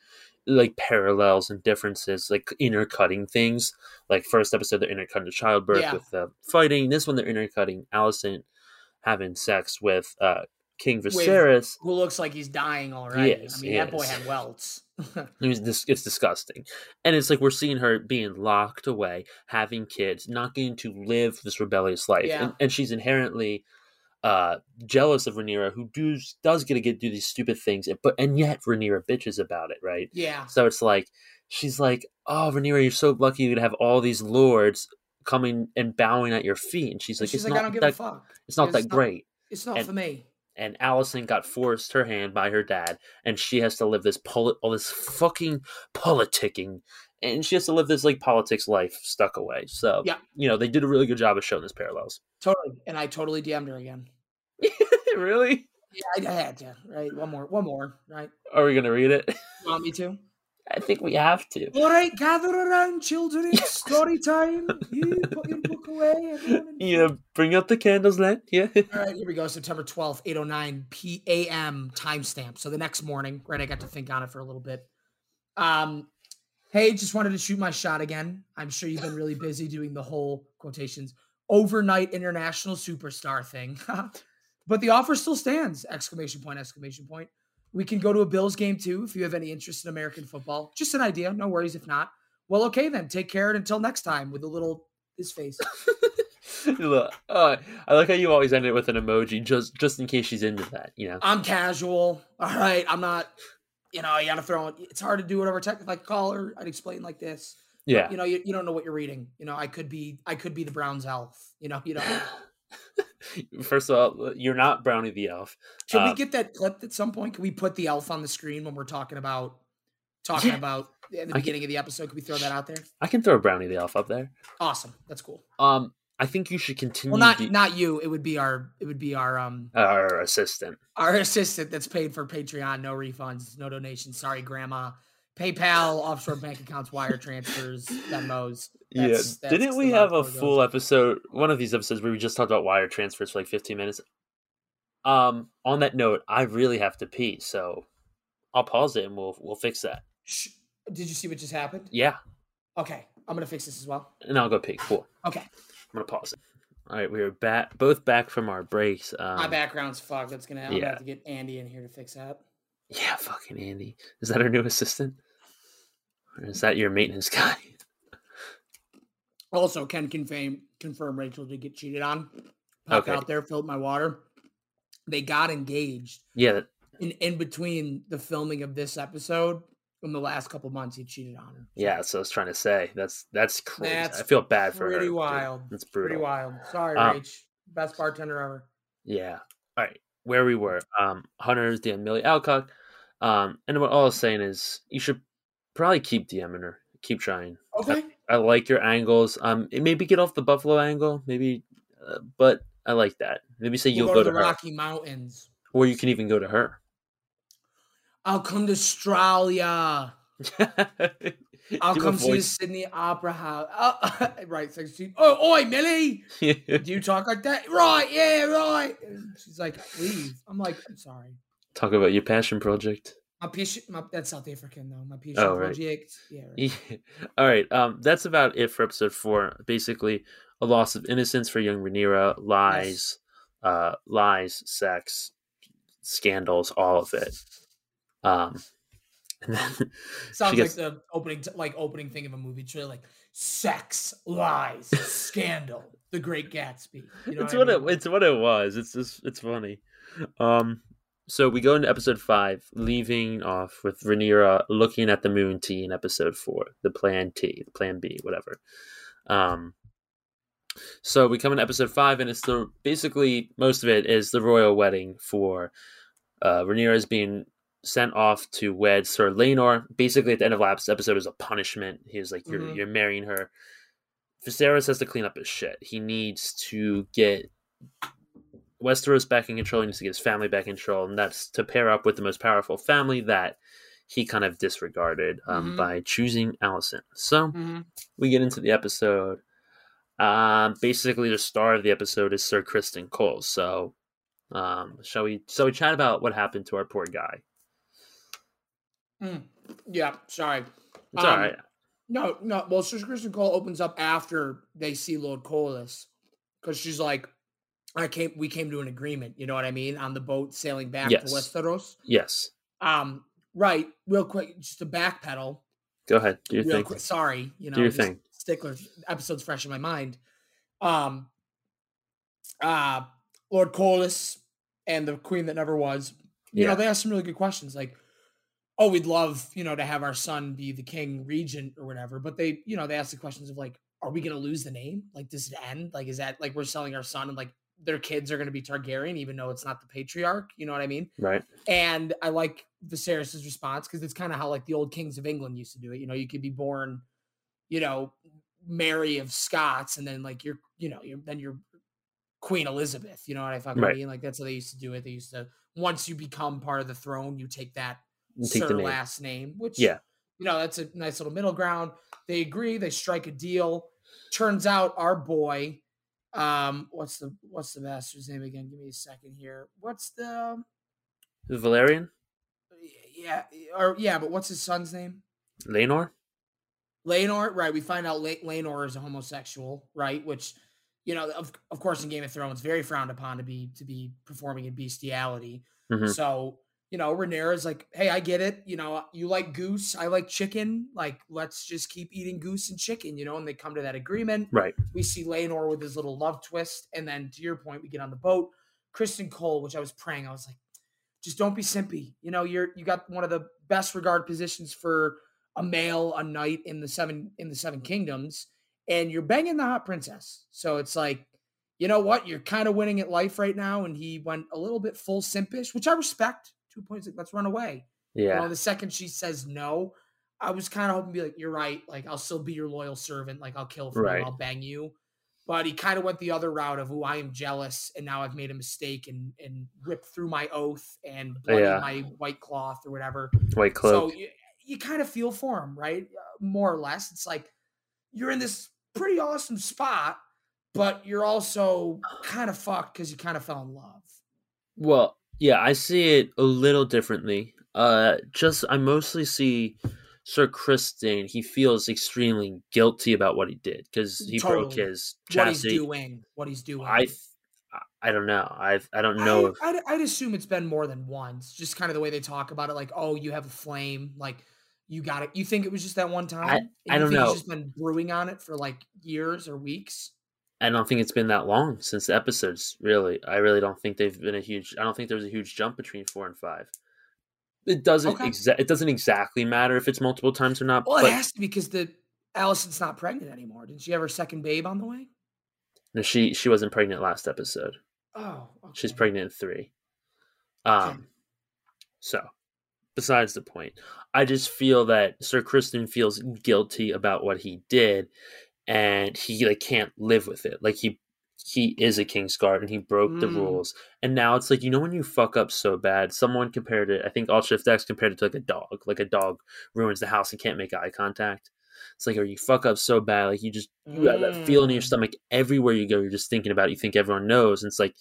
like parallels and differences, like intercutting things. Like first episode, they're intercutting childbirth Yeah. with the fighting. This one, they're intercutting Alicent having sex with uh, King Viserys. Who looks like he's dying already. Yes, I mean, that boy had welts. [LAUGHS] It was dis- it's disgusting, and it's like we're seeing her being locked away, having kids, not getting to live this rebellious life, Yeah. and, and she's inherently uh, jealous of Rhaenyra, who does does get to get do these stupid things, but and yet Rhaenyra bitches about it, right? yeah. So it's like she's like, "Oh, Rhaenyra, you're so lucky you to have all these lords coming and bowing at your feet," and she's like, She's "It's like, I not don't give that, a fuck. it's not It's that not- great." It's not And- for me. and Alicent got forced her hand by her dad, and she has to live this poli- all this fucking politicking, and she has to live this like politics life stuck away. So Yeah. you know they did a really good job of showing this parallels. Totally. And I totally DM'd her again. [LAUGHS] really? Yeah, I, I had to, right? One more, one more, right? Are we gonna read it? [LAUGHS] You want me to? I think we have to. All right, gather around, children. It's story time. [LAUGHS] You put your book away. everyone. Yeah, bring out the candles, then. Yeah. All right, here we go. September 12th, 809 p.a.m. timestamp. So the next morning, right? I got to think on it for a little bit. Um, hey, just wanted to shoot my shot again. I'm sure you've been really busy doing the whole quotations overnight international superstar thing. But the offer still stands! Exclamation point, exclamation point. We can go to a Bills game too if you have any interest in American football. Just an idea. No worries if not. Well, okay then. Take care and until next time with a little his face. [LAUGHS] Look, uh, I like how you always end it with an emoji, just just in case she's into that. You know. I'm casual. All right. I'm not, you know, you got to throw it. It's hard to do whatever tech. If I call her, I'd explain like this. Yeah. You know, you, you don't know what you're reading. You know, I could be, I could be the Browns elf. You know, you know. [LAUGHS] First of all, you're not Brownie the elf. Can Uh, we get that clipped at some point? Can we put the elf on the screen when we're talking about, talking Yeah. about at the beginning of the episode? Can we throw that out there? I can throw Brownie the elf up there. Awesome. That's cool. Um, I think you should continue. Well, not the- not you. It would be our, it would be our um our assistant. our [LAUGHS] assistant that's paid for Patreon. No refunds, no donations. Sorry, Grandma. PayPal, offshore bank accounts, wire transfers, Venmos. yeah. That's- Didn't we have a goes. full episode? One of these episodes where we just talked about wire transfers for like 15 minutes. Um, on that note, I really have to pee, so I'll pause it and we'll we'll fix that. Shh. Did you see what just happened? Yeah, Okay, I'm gonna fix this as well. and I'll go pee. Cool. Okay, I'm gonna pause it. All right, we are back, both back from our breaks. Um, my background's fucked. That's gonna. I'm gonna yeah. have to get Andy in here to fix that. Yeah, fucking Andy. Is that our new assistant? Or is that your maintenance [LAUGHS] guy? Also, can confirm confirm Rachel did get cheated on. Pop Okay. out there, filled my water. They got engaged Yeah, in in between the filming of this episode. In the last couple months, he cheated on her. yeah. so I was trying to say. That's that's crazy. That's I feel bad for her. Pretty dude. wild. That's brutal. Pretty wild. Sorry, Um, Rach. Best bartender ever. Yeah. All right. Where we were, um, Hunter's DM Millie Alcock. Um, and what all I was saying is you should probably keep DMing her. Keep trying. Okay. I like your angles. Um, maybe get off the Buffalo angle, maybe, uh, but I like that. Maybe say We'll you'll go, to to the her, Rocky Mountains. or you can even go to her. I'll come to Australia. [LAUGHS] I'll come see the. Sydney Opera House. Oh, [LAUGHS] right. She, oh, oi, Millie. [LAUGHS] Do you talk like that? Right. Yeah. Right. She's like, leave. I'm like, I'm sorry. Talk about your passion project. My patient. My, that's South African though. My patient Oh, right. project. Yeah. Right. Yeah. [LAUGHS] All right. Um, that's about it for episode four. Basically, a loss of innocence for young Rhaenyra, lies, uh, lies, sex, scandals, all of it. Um, and then [LAUGHS] Sounds gets, like the opening, t- like opening thing of a movie. Really like sex, lies, scandal, The Great Gatsby. You know it's I what mean? it it's what it was. It's just it's funny. Um, so we go into episode five, leaving off with Rhaenyra looking at the moon T in episode four, the Plan T, the Plan B, whatever. Um, so we come in episode five, and it's the basically most of it is the royal wedding for uh, Rhaenyra is being sent off to wed Sir Laenor. Basically, at the end of last episode, is a punishment. He's like, "You're Mhm. you're marrying her." Viserys has to clean up his shit. He needs to get Westeros back in control. He needs to get his family back in control, and that's to pair up with the most powerful family that he kind of disregarded um, Mhm. by choosing Alicent. So Mhm. we get into the episode. Um, basically, the star of the episode is Sir Criston Cole. So, um, shall we? Shall we chat about what happened to our poor guy? Mm. Yeah. Sorry. It's Um, all right. No, no. Well, Sir Criston Cole opens up after they see Lord Corlys because she's like, "I came. We came to an agreement. You know what I mean? On the boat sailing back Yes. to Westeros. Yes. Um, right. Real quick, just to backpedal. Go ahead. Do your real thing. quick. Sorry, you know, Do your thing. Stickler episode's fresh in my mind. Um, uh, Lord Corlys and the Queen that never was. You Yeah. know, they asked some really good questions, like, "Oh, we'd love, you know, to have our son be the king regent or whatever." But they, you know, they asked the questions of like, "Are we going to lose the name? Like, does it end? Like, is that like we're selling our son and like their kids are going to be Targaryen, even though it's not the patriarch?" You know what I mean? Right. And I like Viserys' response because it's kind of how like the old kings of England used to do it. You know, you could be born, you know, Mary of Scots, and then like you're, you know, you're then you're Queen Elizabeth. You know what I fucking Right. mean? Like that's how they used to do it. They used to once you become part of the throne, you take that You Take name. last name, which Yeah. you know, that's a nice little middle ground. They agree, they strike a deal. Turns out our boy, um, what's the what's the master's name again? Give me a second here. What's the Velaryon, yeah, or yeah, but what's his son's name? Lenor. Laenor, right? We find out Le- Laenor is a homosexual, right? Which, you know, of, of course, in Game of Thrones, very frowned upon to be to be performing in bestiality. Mhm. So, you know, Rhaenyra is like, hey, I get it. You know, you like goose, I like chicken. Like, let's just keep eating goose and chicken. You know, and they come to that agreement. Right. We see Laenor with his little love twist, and then to your point, we get on the boat. Criston Cole, which I was praying, I was like, just don't be simpy. You know, you're you got one of the best regard positions for a male, a knight in the seven in the seven kingdoms, and you're banging the hot princess. So it's like, you know what? You're kind of winning at life right now. And he went a little bit full simpish, which I respect. Two points, like, let's run away. You Yeah. know, the second she says no, I was kind of hoping to be like, you're right. Like, I'll still be your loyal servant. Like, I'll kill for Right. you. I'll bang you. But he kind of went the other route of, oh, I am jealous, and now I've made a mistake and and ripped through my oath and bloody Yeah. my white cloth or whatever. White cloak. So you, you kind of feel for him, right? Uh, More or less. It's like you're in this pretty awesome spot, but you're also kind of fucked because you kind of fell in love. Well, yeah, I see it a little differently. Uh, just I mostly see Sir Criston. He feels extremely guilty about what he did because he broke Totally. his What he's doing, what he's doing. I, I- I don't know. I I don't know. if, I, I'd, I'd assume it's been more than once. Just kind of the way they talk about it, like, oh, you have a flame, like you got it. You think it was just that one time? And I don't know. He's just been brewing on it for like years or weeks. I don't think it's been that long since the episodes. Really, I really don't think they've been a huge. I don't think there was a huge jump between four and five. It doesn't Okay. exa- It doesn't exactly matter if it's multiple times or not. Well, but it has to because the Alicent's not pregnant anymore. Didn't she have her second babe on the way? no, she she wasn't pregnant last episode. Oh, She's pregnant in three. Um, so besides the point, I just feel that Sir Criston feels guilty about what he did, and he like can't live with it. Like he he is a king's guard and he broke the Mm. rules, and now it's like you know when you fuck up so bad. Someone compared it. I think Alt Shift X compared it to like a dog. Like a dog ruins the house and can't make eye contact. It's like, or you fuck up so bad, like you just you have that feeling in your Mm. stomach everywhere you go. You're just thinking about it. You think everyone knows, and it's like,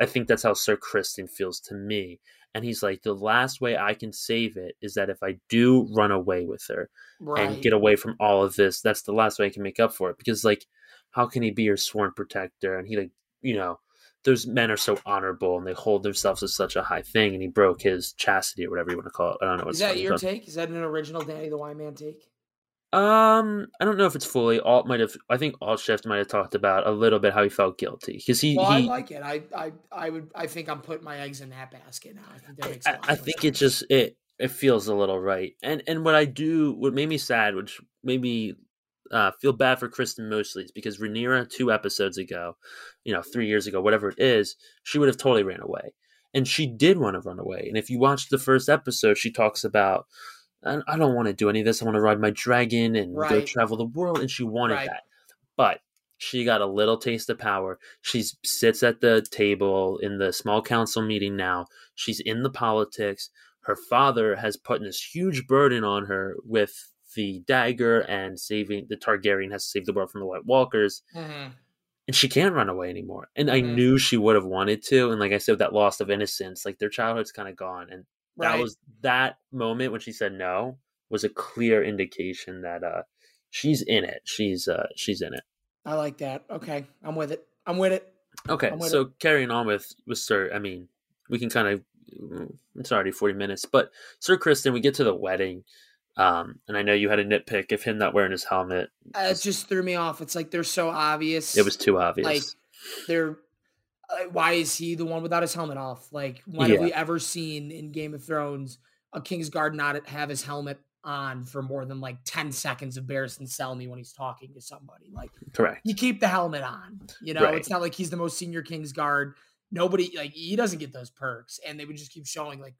I think that's how Sir Criston feels to me. And he's like, the last way I can save it is that if I do run away with her right. and get away from all of this, that's the last way I can make up for it. Because like, how can he be your sworn protector? And he like, you know, those men are so honorable and they hold themselves as such a high thing. And he broke his chastity or whatever you want to call it. I don't know. Is that your called. take? Is that an original Danny the Wine Man take? Um, I don't know if it's fully. Alt might have. I think Alt Shift might have talked about a little bit how he felt guilty because he Well, I like it. I, I, I would. I think I'm putting my eggs in that basket now. I think that makes. I, I think it just it it feels a little right. And and what I do, what made me sad, which made me uh, feel bad for Criston mostly, is because Rhaenyra two episodes ago, you know, three years ago, whatever it is, she would have totally ran away, and she did want to run away. And if you watch the first episode, she talks about. I I don't want to do any of this. I want to ride my dragon and go travel the world. And she wanted Right. that. But she got a little taste of power. She sits at the table in the small council meeting now. She's in the politics. Her father has put this huge burden on her with the dagger and saving the Targaryen has to save the world from the White Walkers. Mhm. And she can't run away anymore. And I Mhm. knew she would have wanted to. And like I said, that loss of innocence, like their childhood's kind of gone. And that was that moment when she said no was a clear indication that uh she's in it. She's uh she's in it. I like that. Okay, I'm with it. I'm with it. Okay, with so carrying on with with Sir, I mean, we can kind of it's already forty minutes, but Sir Criston, we get to the wedding, um, and I know you had a nitpick of him not wearing his helmet. Uh, it just threw me off. It's like they're so obvious. It was too obvious. like they're. Uh, why is he the one without his helmet off? Like, when have Yeah. we ever seen in Game of Thrones a Kingsguard not have his helmet on for more than like ten seconds of Barristan Selmy when he's talking to somebody? Like, Correct. you keep the helmet on. You know, Right. it's not like he's the most senior Kingsguard. Nobody like he doesn't get those perks, and they would just keep showing like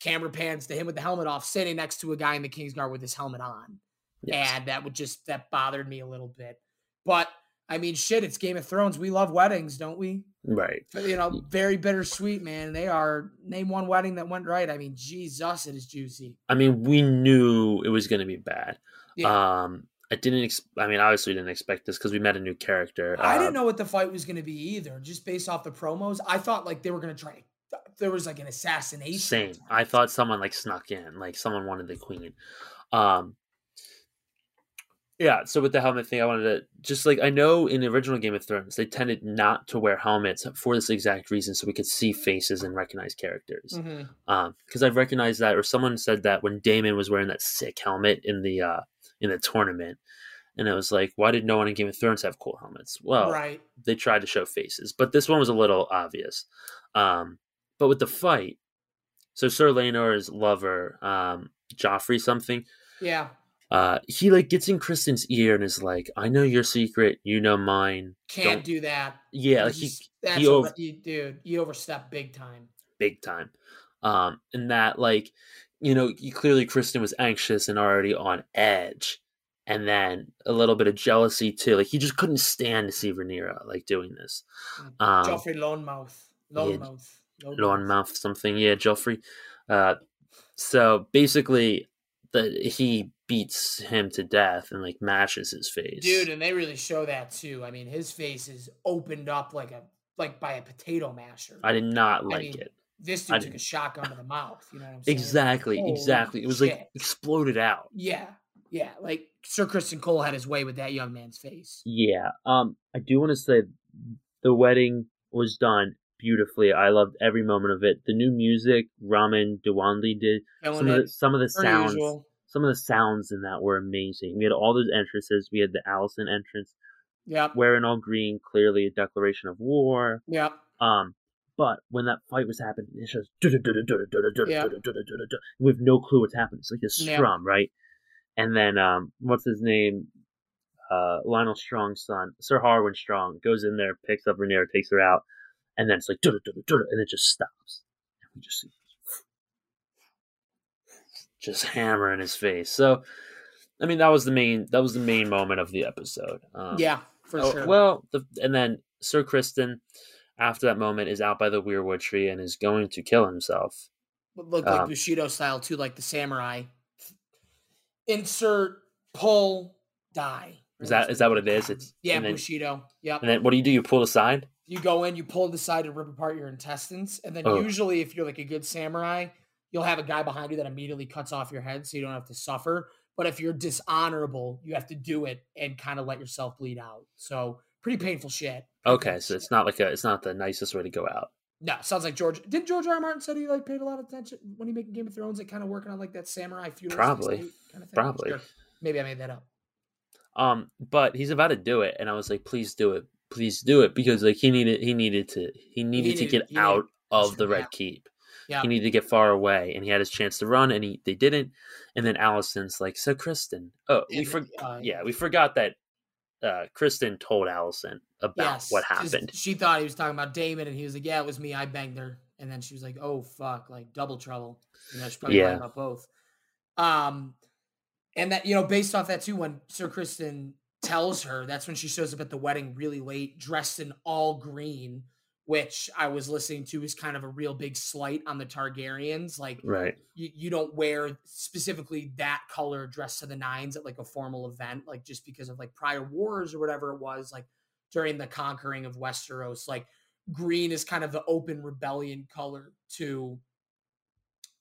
camera pans to him with the helmet off, sitting next to a guy in the Kingsguard with his helmet on, Yes. and that would just that bothered me a little bit. But I mean, shit, it's Game of Thrones. We love weddings, don't we? Right. You know, very bittersweet, man. They are name one wedding that went right. I mean, Jesus, it is juicy. I mean, we knew it was going to be bad. Yeah. Um, I didn't. Ex- I mean, obviously, we didn't expect this because we met a new character. I Uh, didn't know what the fight was going to be either, just based off the promos. I thought like they were going to try. There was like an assassination. Same. I thought someone like snuck in, like someone wanted the queen. Um. Yeah. So with the helmet thing, I wanted to just like I know in the original Game of Thrones they tended not to wear helmets for this exact reason, so we could see faces and recognize characters. Mhm. Um, because I've recognized that, or someone said that when Daemon was wearing that sick helmet in the uh in the tournament, and it was like, why did no one in Game of Thrones have cool helmets? Well, Right. they tried to show faces, but this one was a little obvious. Um, but with the fight, so Sir Laenor's lover, um, Joffrey something, Yeah. Uh, he like gets in Criston's ear and is like, "I know your secret, you know mine." Can't Don't- do that. Yeah, like he that's he over, ov- you, dude. You overstepped big time. big time. Um, and that like, you know, clearly Criston was anxious and already on edge, and then a little bit of jealousy too. Like he just couldn't stand to see Rhaenyra like doing this. Um, Joffrey Lonmouth. Lonmouth. lawn mouth something yeah joffrey uh so basically the he beats him to death and like mashes his face Dude, and they really show that too. I mean, his face is opened up like a like by a potato masher. i did not like mean, it this I dude took a shotgun to the mouth. You know what I'm saying? exactly Holy exactly it was like exploded out Yeah, yeah. Like Sir Criston Cole had his way with that young man's face. yeah um i do want to say the wedding was done beautifully i loved every moment of it the new music Ramin Djawadi did some of the, some of the sounds some of the sounds in that were amazing we had all those entrances we had the alicent entrance Yep. wearing all green, clearly a declaration of war. Yep. Um, but when that fight was happening, it's just Yeah. we have no clue what's happening. It's like a Yeah. strum, right? And then um, what's his name? Uh, Lyonel Strong's son, Sir Harwin Strong, goes in there, picks up Rhaenyra, takes her out, and then it's like and it just stops. And we just see just hammer in his face. So, I mean, that was the main that was the main moment of the episode. Um, yeah, for Oh, sure. Well, the, and then Sir Criston, after that moment, is out by the weirwood tree and is going to kill himself. Would look like um, Bushido style too, like the samurai. Insert, pull, die. Is that- is that what it is? It's- yeah, then- Bushido. Yep. And then what do you do? You pull aside. You go in, you pull the side and rip apart your intestines, and then Oh. usually, if you're like a good samurai, you'll have a guy behind you that immediately cuts off your head, so you don't have to suffer. But if you're dishonorable, you have to do it and kind of let yourself bleed out. So pretty painful shit. Pretty Okay, painful so it's not like a it's not the nicest way to go out. no. Sounds like George. Did George R. R. Martin said he like paid a lot of attention when he making Game of Thrones, like kind of working on like that samurai feudal Probably. kind of thing. Probably. Sure. Maybe I made that up. Um, but he's about to do it, and I was like, please do it, please do it, because like he needed he needed to he needed, to needed- get needed out of the Red. Keep. Yeah. He needed to get far away, and he had his chance to run, and he they didn't. And then Alicent's like, so Criston, oh, we And, for uh, yeah, we forgot that uh Criston told Alicent about Yes, what happened. She thought he was talking about Daemon, and he was like, "Yeah, it was me. I banged her." And then she was like, "Oh fuck, like double trouble." You know, she probably Yeah. about both. Um, and that you know, based off that too, when Sir Criston tells her, that's when she shows up at the wedding really late, dressed in all green, which I was listening to is kind of a real big slight on the Targaryens. Like, Right. you, you don't wear specifically that color dressed to the nines at like a formal event, like just because of like prior wars or whatever it was, like during the conquering of Westeros. Like green is kind of the open rebellion color to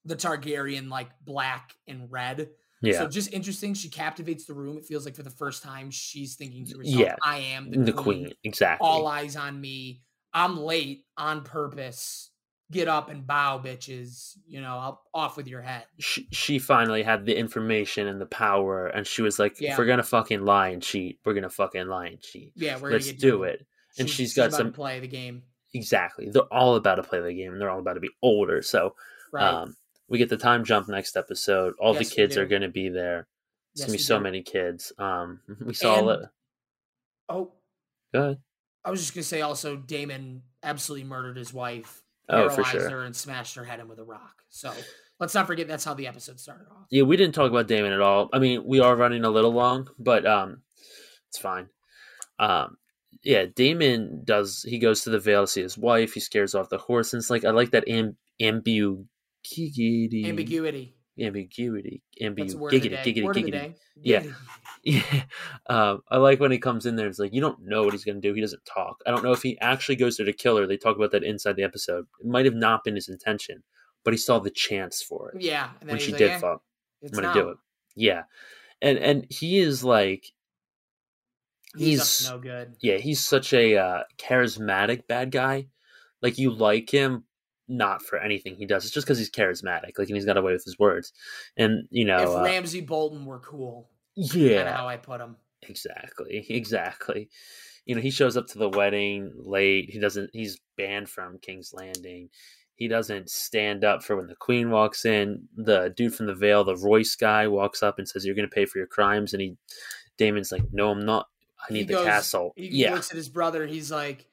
the Targaryen, like black and red. Yeah. So just interesting. She captivates the room. It feels like for the first time she's thinking to herself, Yeah. I am the, the, queen. queen. Exactly. All eyes on me. I'm late on purpose. Get up and bow, bitches. You know, I'll, off with your head. she, she finally had the information and the power, and she was like, Yeah. "If we're gonna fucking lie and cheat, we're gonna fucking lie and cheat. Yeah, we're Let's do it." And She's- she's got about some- to play the game. Exactly. They're all about to play the game, and they're all about to be older. So, Right. um, we get the time jump next episode. All Yes, the kids are gonna be there. It's Yes, gonna be so do. many kids. Um, [LAUGHS] we saw And- it. oh, Go ahead. I was just gonna say also Daemon absolutely murdered his wife, Oh, paralyzed sure. her, and smashed her head in with a rock. So let's not forget that's how the episode started off. Yeah, we didn't talk about Daemon at all. I mean, we are running a little long, but um, it's fine. Um, yeah, Daemon does. He goes to the Vale to see his wife. He scares off the horse, and it's like I like that amb- ambiguity, Ambiguity. ambiguity, That's ambigu- a word of the giggity, giggity, Word giggity. Yeah. [LAUGHS] Yeah, um, I like when he comes in there. It's like you don't know what he's going to do. He doesn't talk. I don't know if he actually goes there to kill her. They talk about that inside the episode. It might have not been his intention, but he saw the chance for it Yeah. And when she like, did "Eh, fall. I'm going to do it. Yeah, and and he is like He's, he's no good. yeah he's such a uh, charismatic bad guy. Like you like him not for anything he does. It's just because he's charismatic. Like and he's got away with his words. And you know, if uh, Ramsay Bolton were cool, yeah, kind how I put him. Exactly, [LAUGHS] exactly. You know, he shows up to the wedding late. He doesn't. He's banned from King's Landing. He doesn't stand up for when the Queen walks in. The dude from the Vale, the Royce guy, walks up and says, "You're going to pay for your crimes." And he, Daemon's like, "No, I'm not. I He need the goes- castle." He yeah, looks at his brother. He's like,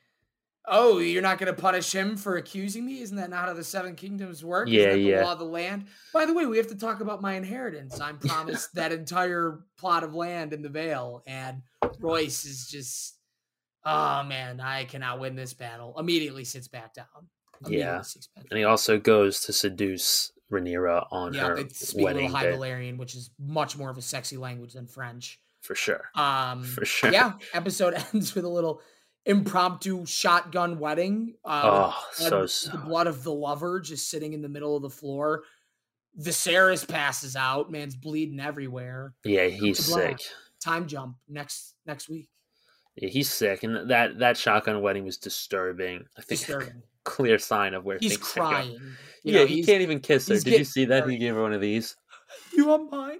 "Oh, you're not going to punish him for accusing me? Isn't that not how the Seven Kingdoms work? Yeah, the yeah. law of the land. By the way, we have to talk about my inheritance. I'm promised [LAUGHS] that entire plot of land in the Vale, and Royce is just, oh man, I cannot win this battle. Immediately sits back down. Yeah. and he also goes to seduce Rhaenyra on Yeah, her they speak a wedding little day High Valyrian, which is much more of a sexy language than French. for sure. Um, For sure. Yeah, [LAUGHS] episode [LAUGHS] ends with a little impromptu shotgun wedding. Uh, oh, so blood- so. the blood of the lover just sitting in the middle of the floor. Viserys passes out. Man's bleeding everywhere. Yeah, he's sick. Time jump next next week. Yeah, he's sick, and that that shotgun wedding was disturbing. I think [LAUGHS] Disturbing. clear sign of where He's things could go. crying. You yeah, know, he can't even kiss her. Did you see that? He gave her one of these. [LAUGHS] You are mine,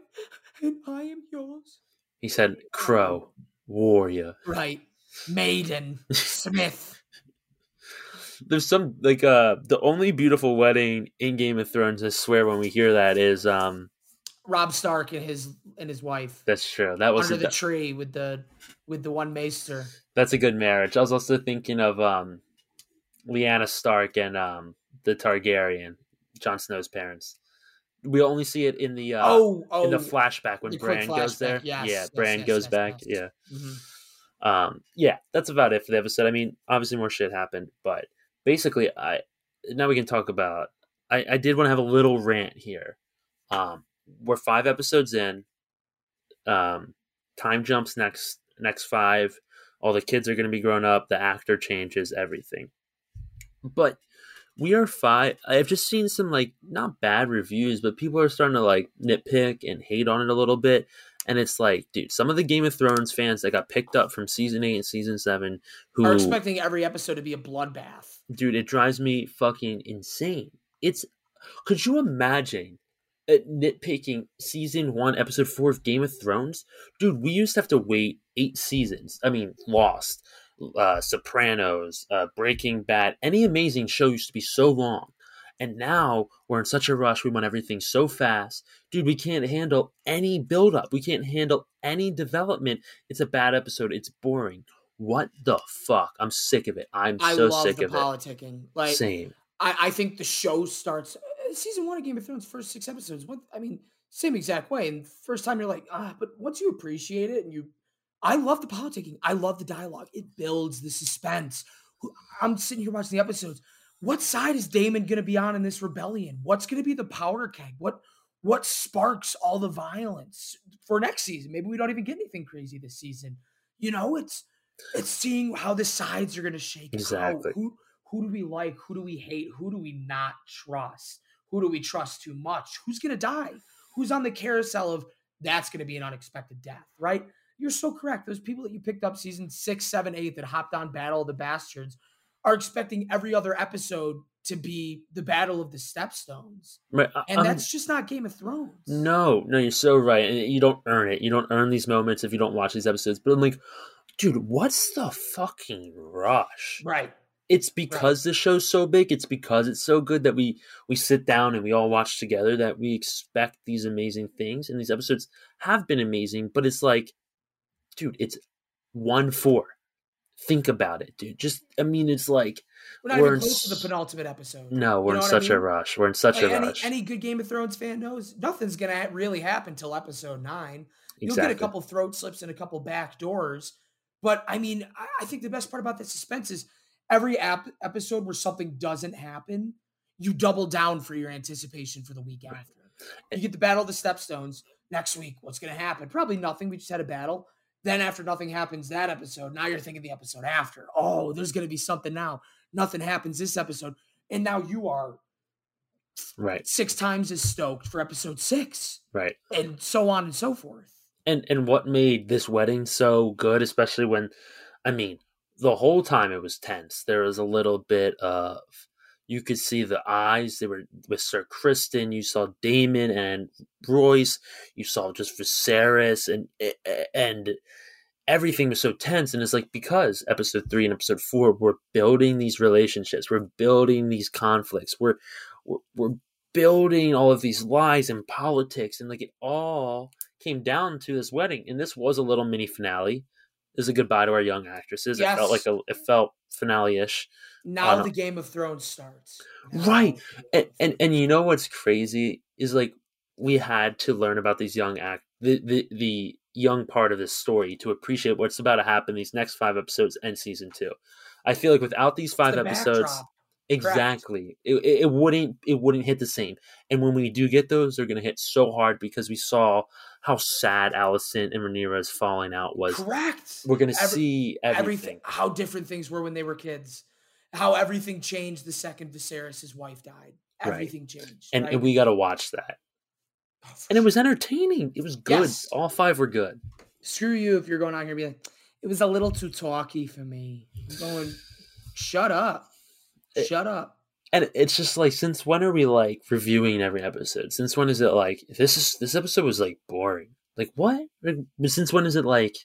and I am yours. He said, "Crow, warrior." Right, maiden, Smith. [LAUGHS] There's some like uh the only beautiful wedding in Game of Thrones. I swear when we hear that is um Robb Stark and his and his wife that's true. That was under the tree with the with the one maester. that's a good marriage. I was also thinking of um Lyanna Stark and um the Targaryen, Jon Snow's parents. We only see it in the uh, oh, oh, in the flashback when Bran goes there. yes, yeah, yes, Bran yes, goes back. Yeah. mhm. Um yeah that's about it for the episode. I mean obviously more shit happened but basically i now we can talk about i i did want to have a little rant here. Um we're five episodes in. Um time jumps next next five. All the kids are going to be grown up. The actor changes everything. But we are five i've just seen some like not bad reviews but people are starting to like nitpick and hate on it a little bit and it's like, dude, some of the Game of Thrones fans that got picked up from season eight and season seven, who, Are expecting every episode to be a bloodbath. dude, it drives me fucking insane. It's, could you imagine uh, nitpicking season one, episode four of Game of Thrones? Dude, we used to have to wait eight seasons. I mean, Lost, uh, Sopranos, uh, Breaking Bad, any amazing show used to be so long. And now we're in such a rush. We want everything so fast. Dude, we can't handle any buildup. We can't handle any development. It's a bad episode. It's boring. What the fuck? I'm sick of it. I'm I so love sick the of politicking. Like it. Same. I, I think the show starts uh, season one of Game of Thrones, first six episodes. What I mean, same exact way. And first time you're like, ah, but once you appreciate it and you, I love the politicking. I love the dialogue. It builds the suspense. I'm sitting here watching the episodes. What side is Daemon going to be on in this rebellion? What's going to be the powder keg? What what sparks all the violence for next season? Maybe we don't even get anything crazy this season. You know, it's it's seeing how the sides are going to shake Exactly. out. Who who do we like? Who do we hate? Who do we not trust? Who do we trust too much? Who's going to die? Who's on the carousel of that's going to be an unexpected death, right? You're so correct. Those people that you picked up season six, seven, eight that hopped on Battle of the Bastards are expecting every other episode to be the Battle of the Stepstones. Right, uh, And I'm- that's just not Game of Thrones. No, no, you're so right. And you don't earn it. You don't earn these moments if you don't watch these episodes. But I'm like, dude, what's the fucking rush? Right. It's because the show's so big. It's because it's so good that we we sit down and we all watch together. That we expect these amazing things, and these episodes have been amazing. But it's like, dude, it's one four. Think about it, dude. Just, I mean, it's like We're not We're even in close to the penultimate episode. no, we're You know in what I such a rush. We're in such Like, a any, rush. any good Game of Thrones fan knows nothing's to really happen till episode nine. You'll exactly. get a couple throat slips and a couple back doors, But I mean, I, I think the best part about the suspense is every ap- episode where something doesn't happen, you double down for your anticipation for the week after. Eh you get the Battle of the Stepstones next week. What's to happen? Probably nothing. We just had a battle. Then after nothing happens that episode, now you're thinking the episode after. Oh, there's going to be something now. Nothing happens this episode, and now you are Right. six times as stoked for episode six, Right. and so on and so forth. and and what made this wedding so good especially when i mean the whole time it was tense there was a little bit of you could see the eyes. They were with sir criston. You saw daemon and royce. You saw just viserys and and everything was so tense. And it's like because episode three and episode four we're building these relationships. We're building these conflicts. We're we're, we're building all of these lies and politics. And like it all came down to this wedding. And this was a little mini finale. It was a goodbye to our young actresses. It felt like a it felt finale-ish Now the Game of Thrones starts. Right. And, and and you know what's crazy is like we had to learn about these young act the, the the young part of this story to appreciate what's about to happen these next five episodes and season two i feel like without these five the episodes backdrop. exactly it, it, wouldn't it wouldn't hit the same and when we do get those they're going to hit so hard because we saw how sad alicent and Rhaenyra's falling out was Correct. we're going to Every- see everything, How different things were when they were kids. How everything changed the second Viserys' wife died. Right. Everything changed. and, right? and we got to watch that Oh, and it was entertaining it was good Yes. all five were good screw you if you're going on here and be like, it was a little too talky for me. I'm going, shut up. It- Shut up. and it's just like since when are we like reviewing every episode since when is it like this is this episode was like boring like what Like, since when is it like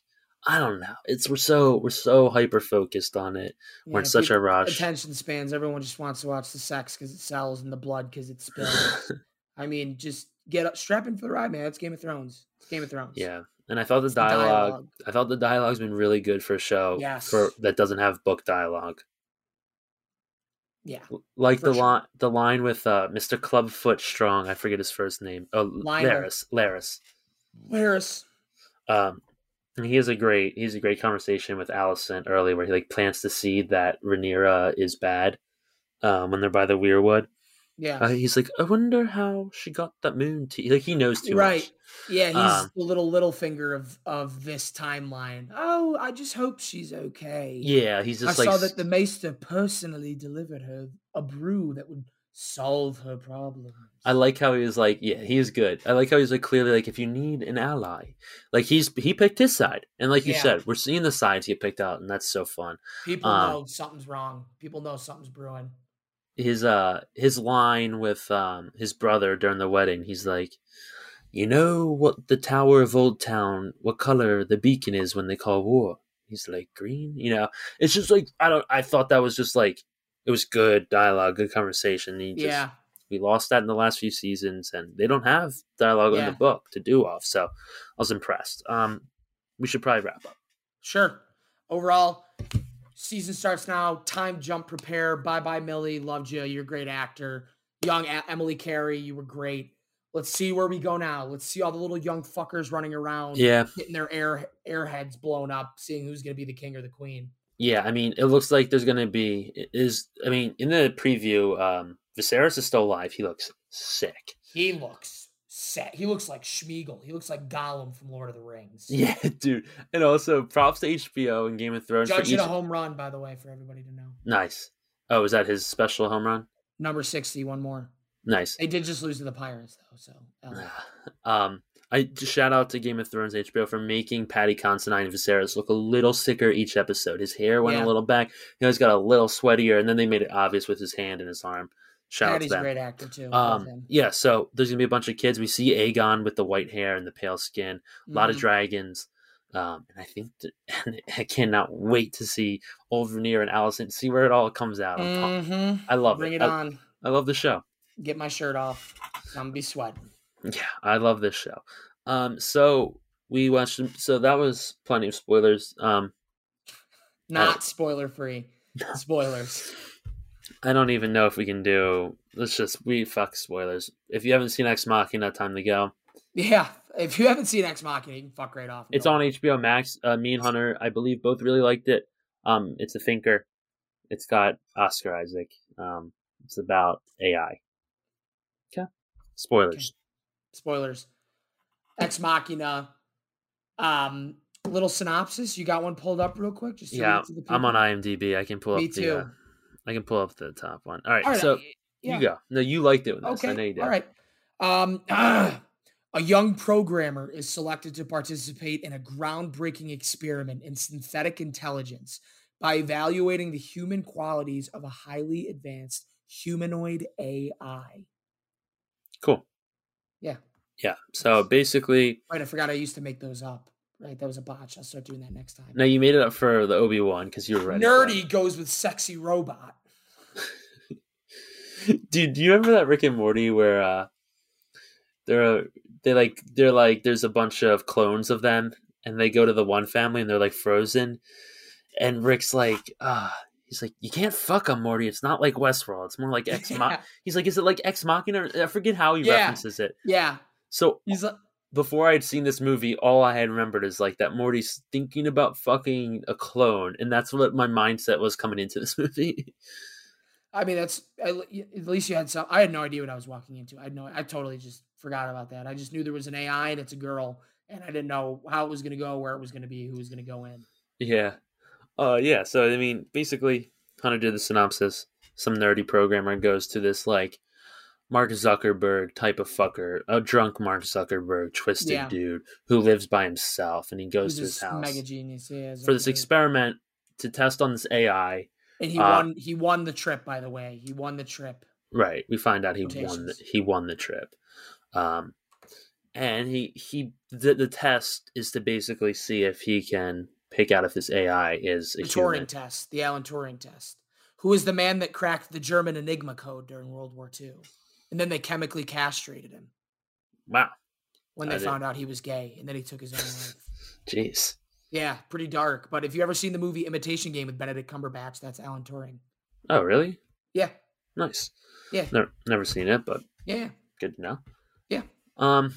i don't know it's we're so we're so hyper focused on it we're in such a rush Attention spans. Everyone just wants to watch the sex because it sells and the blood because it spills. [LAUGHS] I mean, just get up, strap in for the ride, man. It's Game of Thrones. It's Game of Thrones. yeah and i thought the dialogue, dialogue. i thought the dialogue's been really good for a show Yes. for that doesn't have book dialogue Yeah. like the sure. line the line with uh mr clubfoot strong i forget his first name oh Lionel. larys larys Harris. Um, he has a great he has a great conversation with Alicent early where he like plants the seed that Rhaenyra is bad. Um, when they're by the weirwood, Yeah. uh, he's like, I wonder how she got that moon tea. Like he knows too right. much. Yeah, he's Um, the little little finger of of this timeline. Oh, I just hope she's okay. Yeah, he's I like saw that the maester personally delivered her a brew that would solve her problems. I like how he was like, yeah, he is good. I like how he's like clearly like if you need an ally, like he's he picked his side, and like you Yeah. said, we're seeing the sides get picked out, and that's so fun. People um, know something's wrong. People know something's brewing. his uh his line with um his brother during the wedding he's like you know what the tower of old town what color the beacon is when they call war he's like green you know it's just like i don't i thought that was just like it was good dialogue good conversation he just, yeah. we lost that in the last few seasons and they don't have dialogue in the book to do off so i was impressed um we should probably wrap up Sure. Overall, season starts now. Time jump prepare. Bye bye, Millie. Loved you. You're a great actor. Young A- Emily Carey, you were great. Let's see where we go now. Let's see all the little young fuckers running around, yeah getting their air airheads blown up, seeing who's going to be the king or the queen. Yeah, I mean, it looks like there's gonna be is. I mean, in the preview, um, Viserys is still alive. He looks sick. He looks set. He looks like Sméagol. He looks like Gollum from Lord of the Rings. [LAUGHS] Yeah, dude. And also, props to HBO and Game of Thrones Judge for each. a home run, by the way, for everybody to know. Nice. Oh, is that his special home run? Number 60, one more. Nice. They did just lose to the Pirates, though. So, Um, [SIGHS] I just shout out to Game of Thrones HBO for making Paddy Considine and Viserys look a little sicker each episode. His hair went Yeah. a little back. He always got a little sweatier, and then they made it obvious with his hand and his arm. Shout Paddy's out to them. great actor, too. Um, yeah, so there's gonna be a bunch of kids. We see Aegon with the white hair and the pale skin. A lot of Mhm. dragons. Um, and I think that, [LAUGHS] and I cannot wait to see old Rhaenyra and Alicent. See where it all comes out. Mhm. I love Bring it. Bring it I, on. I love the show. Get my shirt off. I'm gonna be sweating. Yeah, I love this show. Um, so we watched. So that was plenty of spoilers. Um, Not spoiler free. [LAUGHS] Spoilers. I don't even know if we can do. Let's just we fuck spoilers. If you haven't seen Ex Machina, time to go. Yeah, if you haven't seen Ex Machina, you can fuck right off. It's on HBO Max. Uh, me and Hunter, I believe, both really liked it. Um, it's a thinker. It's got Oscar Isaac. Um, it's about AI. Okay. Spoilers. Spoilers. Ex Machina. Um, little synopsis. You got one pulled up real quick? Just Yeah, to I'm on? IMDb. I can pull Me up the. too. Uh, I can pull up the top one. All right. All right, so uh, yeah. you go. No, you liked it this. Okay. I know you did. All right. Um, [CLEARS THROAT] a young programmer is selected to participate in a groundbreaking experiment in synthetic intelligence by evaluating the human qualities of a highly advanced humanoid AI. Cool. Yeah. Yeah. So basically, Right. I forgot I used to make those up. Right. That was a botch. I'll start doing that next time. now you made it up for the Obi Wan because you were ready. Nerdy goes with sexy robot. [LAUGHS] Dude, do you remember that Rick and Morty where uh, they're they like they're like there's a bunch of clones of them and they go to the one family and they're like frozen, and Rick's like, ah. He's like, you can't fuck on Morty. It's not like Westworld. It's more like Ex Machina. [LAUGHS] He's like, is it like Ex Machina? I forget how he Yeah. references it. Yeah. So He's like, before I had seen this movie, all I had remembered is like that Morty's thinking about fucking a clone, and that's what my mindset was coming into this [LAUGHS] movie. I mean, that's at at least you had some. I had no idea what I was walking into. I had no. I totally just forgot about that. I just knew there was an AI and it's a girl, and I didn't know how it was going to go, where it was going to be, who was going to go in. yeah, uh, yeah. So I mean, basically, Hunter did the synopsis. Some nerdy programmer goes to this like Mark Zuckerberg type of fucker, a drunk Mark Zuckerberg, twisted Yeah. dude who lives by himself, and he goes to his house mega genius. Yeah, for this experiment to test on this AI. and he uh, won. He won the trip. By the way, he won the trip. Right. We find out he won the, he won the trip. Um and he he the, the test is to basically see if he can pick out if this AI is a The human. Turing test, the Alan Turing test. Who is the man that cracked the German Enigma code during World War II? And then they chemically castrated him Wow. when I they did- found out he was gay, and then he took his own life. [LAUGHS] Jeez. Yeah, pretty dark. But if you ever seen the movie Imitation Game with Benedict Cumberbatch, that's Alan Turing. Oh, really? Yeah, Nice. Yeah. Never never seen it, but yeah. good to know. Yeah. Um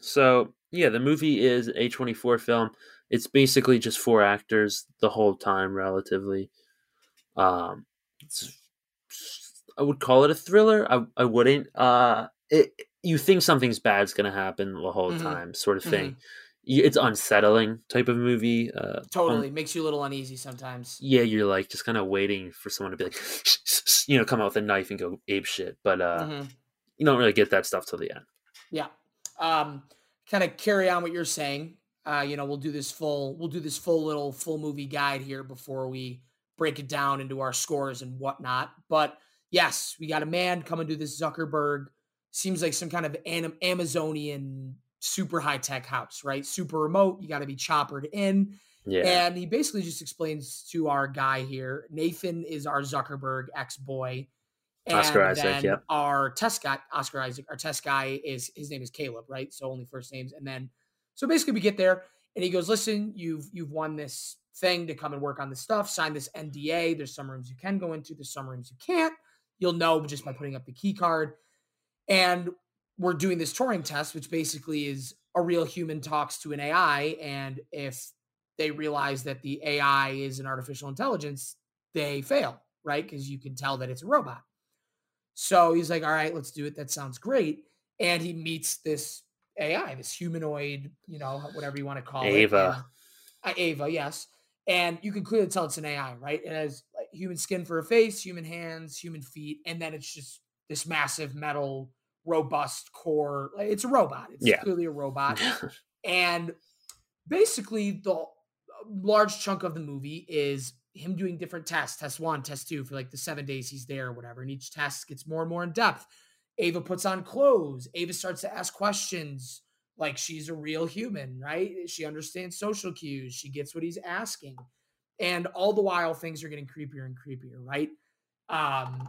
so yeah, the movie is a 24 film. It's basically just four actors the whole time relatively. Um it's I would call it a thriller. I I wouldn't uh it you think something's bad's going to happen the whole Mhm. time sort of thing. Y It's unsettling type of movie. Uh um, Totally makes you a little uneasy sometimes. yeah, you're like just kind of waiting for someone to be like, [LAUGHS] you know, come out with a knife and go ape shit. But uh, Mhm. you don't really get that stuff till the end. Yeah. Um, kind of carry on what you're saying. Uh, you know, we'll do this full, we'll do this full little full movie guide here before we break it down into our scores and whatnot. But yes, we got a man coming to this Zuckerberg. Seems like some kind of Am- Amazonian super high tech house, right? Super remote. You got to be choppered in. Yeah, And he basically just explains to our guy here Nathan is our Zuckerberg ex boy. And Oscar Isaac, then yep. our test guy, Oscar Isaac, our test guy is his name is Caleb, right? So only first names. And then so basically we get there and he goes, Listen, you've you've won this thing to come and work on this stuff, sign this NDA. There's some rooms you can go into, there's some rooms you can't. You'll know just by putting up the key card. And we're doing this Turing test, which basically is a real human talks to an AI. And if they realize that the AI is an artificial intelligence, they fail, right? Because you can tell that it's a robot. So he's like, all right, let's do it. That sounds great. And he meets this AI, this humanoid, you know, whatever you want to call Ava. it. Ava. uh, Ava, yes. And you can clearly tell it's an AI, right? It has like human skin for a face, human hands, human feet, and then it's just this massive metal, robust core. like, It's a robot. It's Yeah. clearly a robot. [LAUGHS] And basically, the uh, large chunk of the movie is him doing different tests test one, test two for like the seven days he's there or whatever. And each test gets more and more in depth. Ava puts on clothes. Ava starts to ask questions like she's a real human, right? She understands social cues. She gets what he's asking. And all the while, things are getting creepier and creepier, right? Um,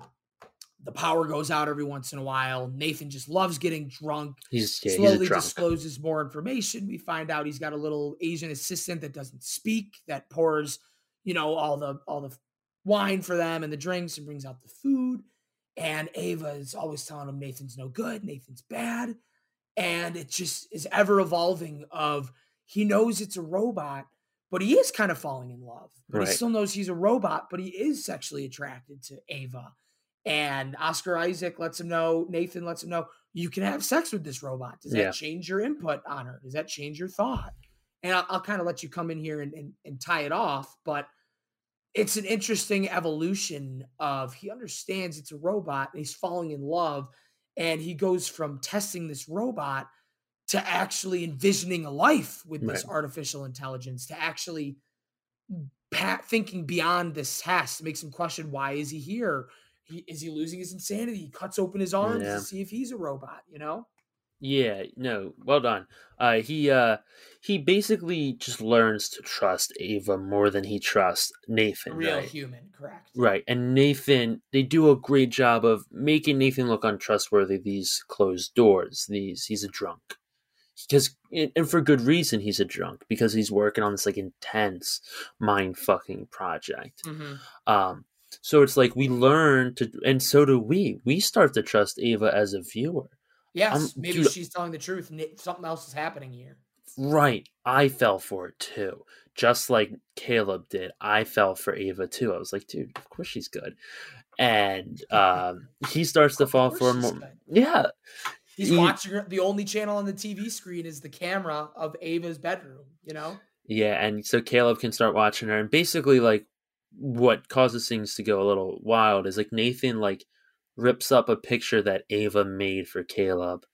the power goes out every once in a while. Nathan just loves getting drunk he's yeah, he's slowly drunk. discloses more information. We find out he's got a little Asian assistant that doesn't speak, that pours, you know, all the all the wine for them and the drinks and brings out the food. And Ava is always telling him Nathan's no good, Nathan's bad. and it just is ever evolving of he knows it's a robot but he is kind of falling in love but Right. he still knows he's a robot but he is sexually attracted to ava and oscar isaac lets him know nathan lets him know you can have sex with this robot does that Yeah. change your input on her does that change your thought and i'll, I'll kind of let you come in here and, and, and tie it off but it's an interesting evolution of he understands it's a robot and he's falling in love and he goes from testing this robot to actually envisioning a life with this artificial intelligence to actually pa- thinking beyond this test makes him question why is he here? He, is he losing his insanity? He cuts open his arms Yeah. to see if he's a robot you know Yeah, no, well done. Uh, he uh, he basically just learns to trust Ava more than he trusts Nathan. real right? human correct Right, and Nathan, they do a great job of making Nathan look untrustworthy. These closed doors, these he's a drunk, because and for good reason he's a drunk because he's working on this like intense mind fucking project. Mhm. Um, so it's like we learn to, and so do we. We start to trust Ava as a viewer. Yes Um, maybe dude- she's telling the truth Ni- something else is happening here Right. I fell for it too. Just like Caleb did. I fell for Ava too. I was like, dude, of course she's good. And [LAUGHS] um he starts to fall for more. good. Yeah. He's He- watching her. The only channel on the TV screen is the camera of Ava's bedroom. You know, Yeah, and so Caleb can start watching her and basically like what causes things to go a little wild is like Nathan like rips up a picture that Ava made for Caleb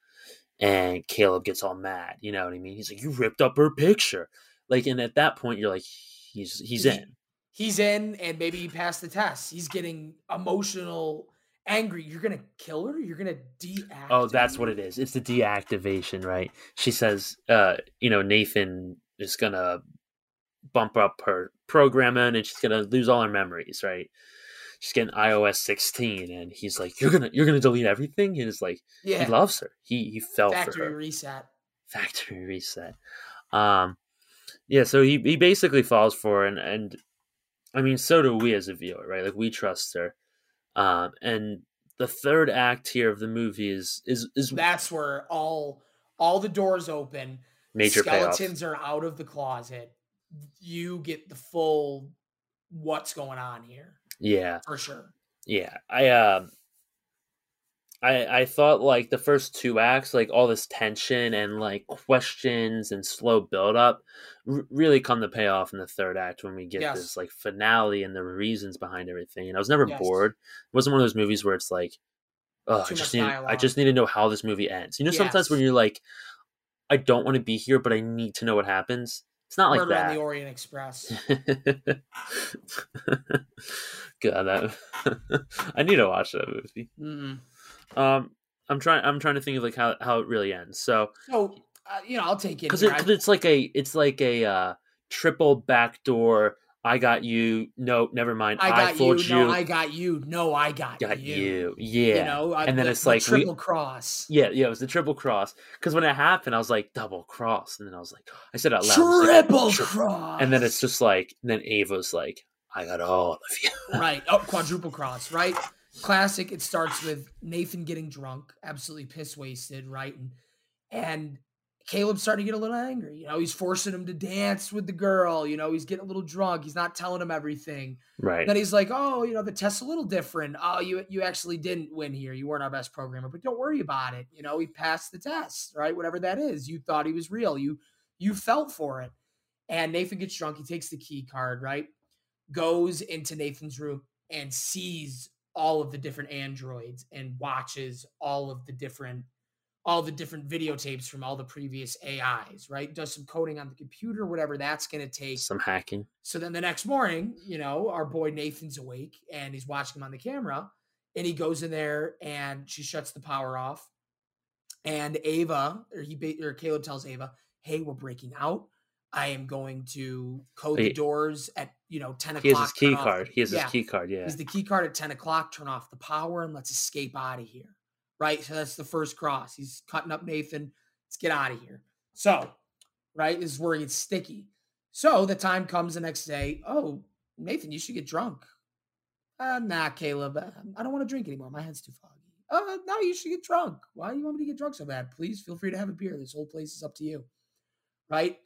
and Caleb gets all mad, you know what I mean? He's like, You ripped up her picture. Like and at that point you're like he's he's in. he's in, and maybe he passed the test. He's getting emotional, angry. You're gonna kill her. You're gonna deactivate. Oh, that's what it is. It's the deactivation, right? She says, uh, you know, Nathan is gonna bump up her programming and she's gonna lose all her memories, right? She's getting iOS 16 and he's like, You're gonna you're gonna delete everything? And it's like Yeah, he loves her. He he fell for factory her. reset. Factory reset. Um yeah, so he, he basically falls for her and, and I mean so do we as a viewer, right? Like we trust her. Um and the third act here of the movie is is is That's where all all the doors open. major payoff. skeletons are out of the closet. You get the full what's going on here Yeah, for sure. yeah. I um, I I thought like the first two acts, like all this tension and like questions and slow build up, r- really come to pay off in the third act when we get Yes. this like finale and the reasons behind everything. And I was never Yes. bored. It wasn't one of those movies where it's like, oh, I just need I just need to know how this movie ends. You know, sometimes when you're like, I don't want to be here, but I need to know what happens. It's not like Murder on the Orient Express. [LAUGHS] [LAUGHS] God, that [LAUGHS] I need to watch that movie. Mm-mm. Um, I'm trying. I'm trying to think of like how how it really ends. So So uh, you know, I'll take it because it, I- it's like a it's like a uh, triple backdoor. I got you. No, never mind. I I, got you. fooled you. No, I got you. No, I got, got you. you. Yeah. You know, I- and then the- it's the like we- triple cross. yeah, yeah. It was the triple cross. Because when it happened, I was like double cross, and then I was like, I said it out loud. I was like, Triple cross. And then it's just like, and then Ava's like, I got all of you. [LAUGHS] right. Oh, quadruple cross. Right. Classic. It starts with Nathan getting drunk, absolutely piss wasted. Right. And and Caleb's starting to get a little angry. You know, he's forcing him to dance with the girl. You know, he's getting a little drunk. He's not telling him everything. Right. Then he's like, "Oh, you know, the test's a little different. Oh, you you actually didn't win here. You weren't our best programmer, but don't worry about it. You know, he passed the test, right? Whatever that is. You thought he was real. You you felt for it." And Nathan gets drunk. He takes the key card, right? Goes into Nathan's room and sees all of the different androids and watches all of the different all the different videotapes from all the previous AIs, right? Does some coding on the computer, whatever that's going to take. Some hacking. So then the next morning, you know, our boy Nathan's awake and he's watching him on the camera and he goes in there and she shuts the power off. And Ava, or he or Caleb tells Ava, "Hey, we're breaking out. I am going to code the doors at you know ten o'clock. He has his key card. the- He has yeah, his key card. Yeah. He's the key card at ten o'clock. Turn off the power and let's escape out of here. Right. So that's the first cross. He's cutting up Nathan. Let's get out of here. So, right, this is where it gets sticky. So the time comes the next day. Oh, Nathan, you should get drunk. Uh, nah, Caleb, uh, I don't want to drink anymore. My head's too foggy. Uh, now you should get drunk. Why do you want me to get drunk so bad? Please feel free to have a beer. This whole place is up to you. Right?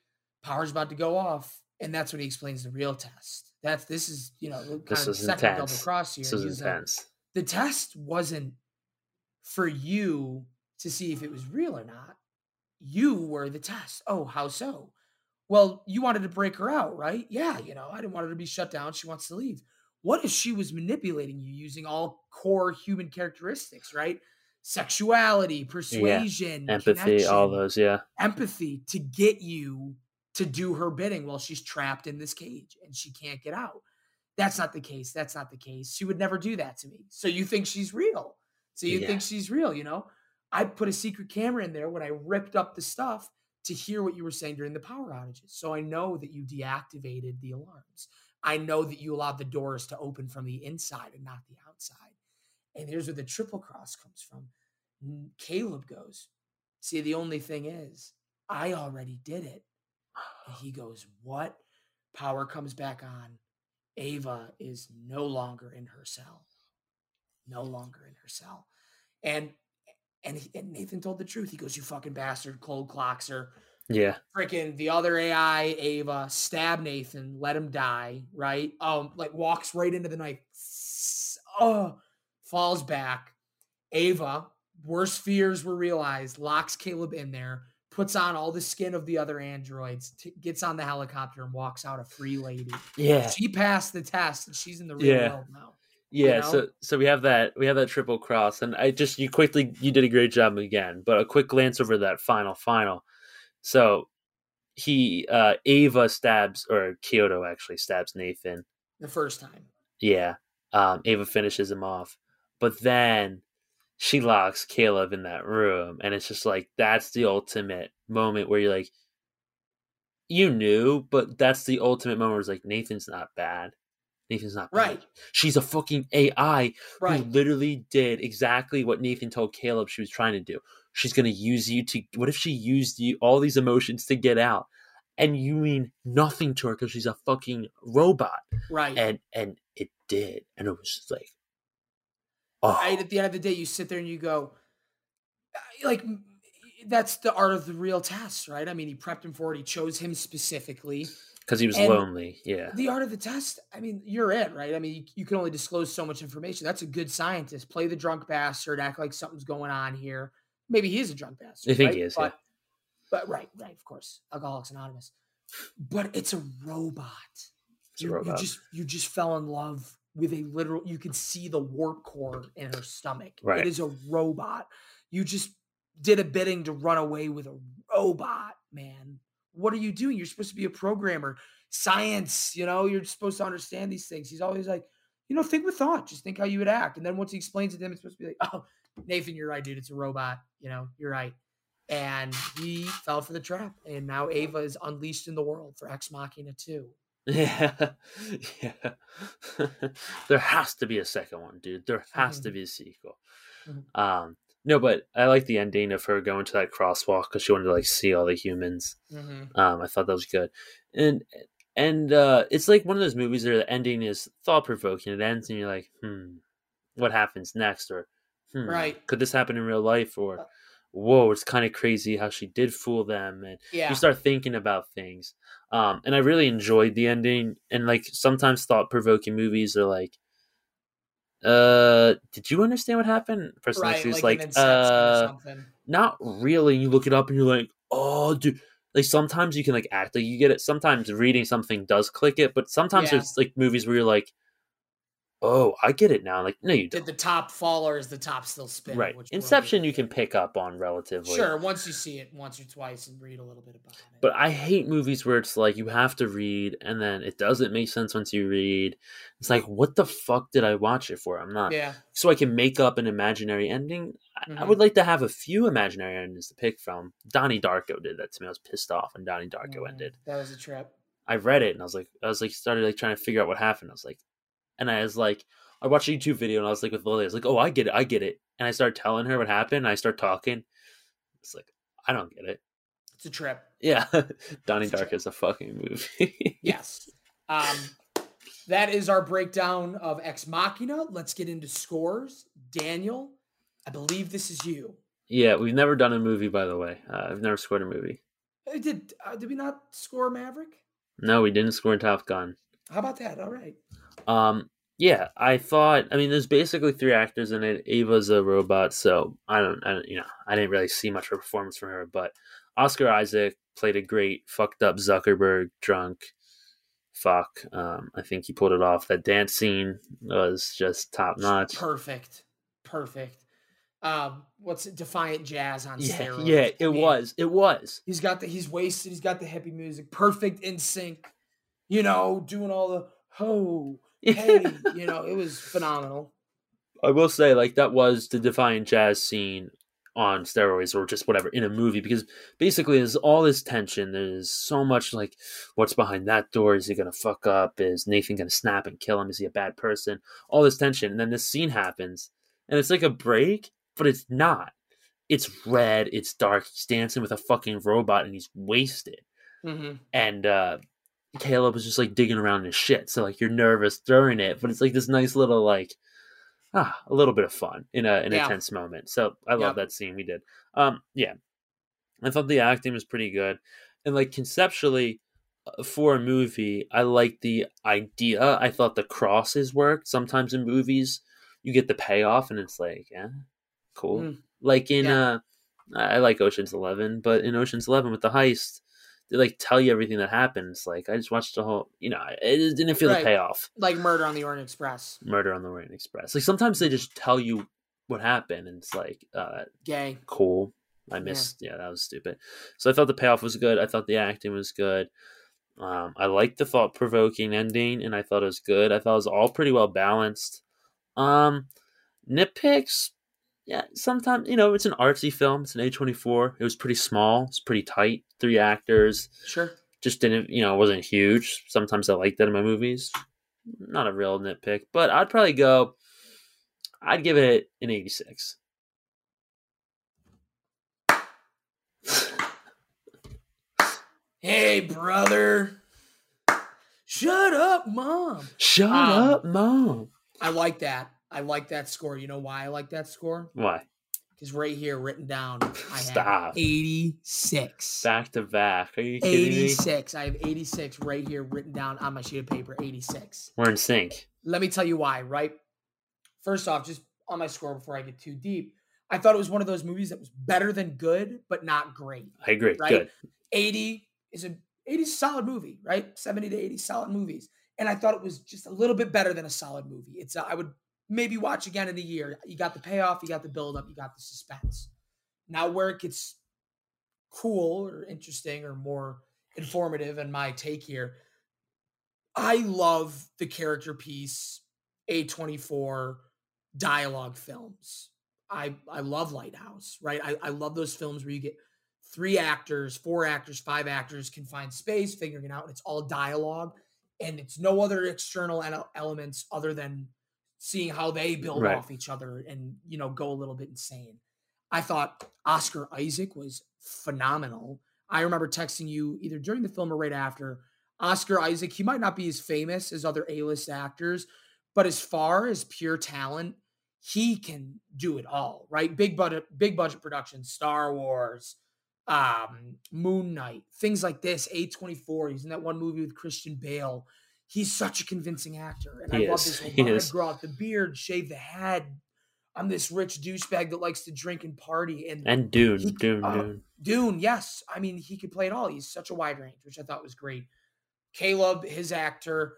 Power's about to go off. And that's when he explains the real test. That's this is, you know, kind This of the second double cross here. This was He's like, intense. the test wasn't for you to see if it was real or not. You were the test. Oh, how so? Well, you wanted to break her out, right? Yeah, you know, I didn't want her to be shut down. She wants to leave. What if she was manipulating you using all core human characteristics, right? Sexuality, persuasion, Empathy, all those, yeah. empathy to get you to do her bidding while she's trapped in this cage and she can't get out. That's not the case. That's not the case. She would never do that to me. So you think she's real. So you Yeah. think she's real, you know? I put a secret camera in there when I ripped up the stuff to hear what you were saying during the power outages. So I know that you deactivated the alarms. I know that you allowed the doors to open from the inside and not the outside. And here's where the triple cross comes from. Caleb goes, See, the only thing is, I already did it. And he goes, What? Power comes back on. Ava is no longer in her cell. No longer in her cell. And and, he, and Nathan told the truth. He goes, You fucking bastard, cold clocks her. Yeah. Freaking the other AI, Ava, stab Nathan, let him die, right? Um, like walks right into the knife. Oh, falls back. Ava, worst fears were realized, locks Caleb in there, puts on all the skin of the other androids, t- gets on the helicopter, and walks out a free lady. Yeah. She passed the test and she's in the real Yeah. world now. Yeah, know? so so we have that we have that triple cross, and I just you quickly you did a great job again, but a quick glance over that final final. So he uh Ava stabs or Kyoko actually stabs Nathan. The first time. Yeah, um, Ava finishes him off, but then she locks Caleb in that room, and it's just like that's the ultimate moment where you're like, you knew, but that's the ultimate moment where it's like Nathan's not bad. Nathan's not bad. Right. She's a fucking AI Right. who literally did exactly what Nathan told Caleb she was trying to do. She's going to use you to. What if she used you all these emotions to get out, and you mean nothing to her because she's a fucking robot, Right. and and it did, and it was just like, oh, right at the end of the day, you sit there and you go, like, that's the art of the real test, right? I mean, he prepped him for it. He chose him specifically. because he was and lonely. Yeah, The art of the test, I mean, you're it, right? I mean, you, you can only disclose so much information. That's a good scientist. Play the drunk bastard, act like something's going on here. Maybe he is a drunk bastard. I think right? he is, yeah. But, but right, right, of course. Alcoholics Anonymous. But it's a robot. It's a you, you just you just fell in love with a literal you can see the warp core in her stomach. Right. it is a robot. You just did a bidding to run away with a robot man. What are you doing? You're supposed to be a programmer. Science you know you're supposed to understand these things. He's always like you know think with thought. Just think how you would act. And then once he explains it to them it's supposed to be like [LAUGHS] oh nathan you're right dude. It's a robot. You know you're right. And he fell for the trap. And now ava is unleashed in the world for ex machina 2 yeah, [LAUGHS] yeah. [LAUGHS] there has to be a second one, dude. There has to Mhm. be a sequel. Mhm. Um, no, but I like the ending of her going to that crosswalk because she wanted to like see all the humans. mm-hmm. Um, I thought that was good, and and uh, it's like one of those movies where the ending is thought provoking. It ends and you're like, hmm, what happens next? Or hmm, Right. could this happen in real life? Or Uh whoa, it's kind of crazy how she did fool them, and yeah you start thinking about things. Um, and I really enjoyed the ending. And like sometimes thought provoking movies are like, uh, did you understand what happened? The person next right to you is like, like, or uh, not really. You look it up and you're like, oh, dude. Like sometimes you can like act like you get it. Sometimes reading something does click it, but sometimes Yeah. there's like movies where you're like, oh, I get it now. Like, no, you did don't. Did the top fall or is the top still spinning Right. Inception you can pick up on relatively. sure once you see it once or twice and read a little bit about it But I hate movies where it's like you have to read and then it doesn't make sense once you read. It's like, what the fuck did I watch it for? I'm not. yeah So I can make up an imaginary ending. I, I would like to have a few imaginary endings to pick from. Donnie Darko did that to me. I was pissed off when Donnie Darko Mm, ended. that was a trip I read it and I was like, I was like, started like trying to figure out what happened. I was like, and I was like, I watched a YouTube video and I was like with Lily, I was like, oh, I get it, I get it. And I started telling her what happened. I start talking. It's like, I don't get it. it's a trip Yeah, [LAUGHS] Donnie It's a Darko is a fucking movie. [LAUGHS] yes um that is our breakdown of ex machina let's get into scores daniel I believe this is you. Yeah, we've never done a movie, by the way. Uh, I've never scored a movie. Hey, Did uh, did we not score Maverick? No, we didn't score Top Gun. How about that? All right. Um, yeah, I thought. I mean, there's basically three actors in it. Ava's a robot, so I don't, I don't, you know, I didn't really see much of a performance from her. But Oscar Isaac played a great fucked up Zuckerberg drunk. Fuck, um, I think he pulled it off. That dance scene was just top notch. Perfect. Perfect. Um, what's it? Defiant jazz on Yeah, steroids. yeah, I it mean, was, it was. He's got the he's wasted. He's got the hippie music. Perfect in sync. You know, doing all the ho hey. you know, it was phenomenal. I will say, like that was the Defiant Jazz scene on steroids or just whatever in a movie because basically there's all this tension. There's so much like, what's behind that door? Is he gonna fuck up? Is Nathan gonna snap and kill him? Is he a bad person? All this tension, and then this scene happens, and it's like a break, but it's not. It's red. It's dark. He's dancing with a fucking robot, and he's wasted. Mm-hmm. And uh Caleb was just like digging around in his shit. So like you're nervous during it, but it's like this nice little like ah, a little bit of fun in a in Yeah. a tense moment. So I love Yep. that scene we did. Um yeah. I thought the acting was pretty good. And like conceptually uh, for a movie, I like the idea. I thought the crosses worked. Sometimes in movies, you get the payoff and it's like, yeah, cool. Mm. Like in Yeah. uh I I like Ocean's 11, but in Ocean's 11 with the heist, they like tell you everything that happens. Like I just watched the whole, you know, it didn't feel Right. the payoff. Like Murder on the Orient Express. Murder on the Orient Express. Like sometimes they just tell you what happened, and it's like, uh, Gay. cool. I missed. Yeah. that was stupid. So I thought the payoff was good. I thought the acting was good. Um, I liked the thought provoking ending, and I thought it was good. I thought it was all pretty well balanced. Um, nitpicks. Yeah, sometimes you know it's an artsy film. It's an A twenty four. It was pretty small. It's pretty tight. Three actors Sure. just didn't you know it wasn't huge sometimes i like that in my movies not a real nitpick but i'd probably go i'd give it an 86 Hey, brother. Shut up, mom. shut Um, up mom I like that. I like that score. You know why I like that score? why Because right here, written down, I [LAUGHS] Stop. have 86. back to back are you kidding me 86. I have 86 right here written down on my sheet of paper. 86. we're in sync Let me tell you why, right? First off, just on my score before I get too deep, I thought it was one of those movies that was better than good, but not great. i agree Right? good 80 is a 80 is a solid movie, right? 70 to 80 solid movies. And I thought it was just a little bit better than a solid movie. It's a, I would maybe watch again in a year. You got the payoff, you got the build up, you got the suspense. Now where it gets cool or interesting or more informative in my take here, I love the character piece A24 dialogue films. I I love Lighthouse, right? I, I love those films where you get three actors, four actors, five actors can find space, figuring it out, and it's all dialogue, and it's no other external elements other than seeing how they build Right. off each other and you know go a little bit insane. I thought Oscar Isaac was phenomenal. I remember texting you either during the film or right after. Oscar Isaac, he might not be as famous as other A-list actors, but as far as pure talent, he can do it all, right? Big budget, big budget productions, Star Wars, um, Moon Knight, things like this. A24, he's in that one movie with Christian Bale. He's such a convincing actor. And He I love this whole [LAUGHS] vibe. is. grow out the beard, shave the head. I'm this rich douchebag that likes to drink and party. And, and dune He- dune oh, dune Dune, yes. I mean, he could play it all. He's such a wide range, which I thought was great. Caleb, his actor,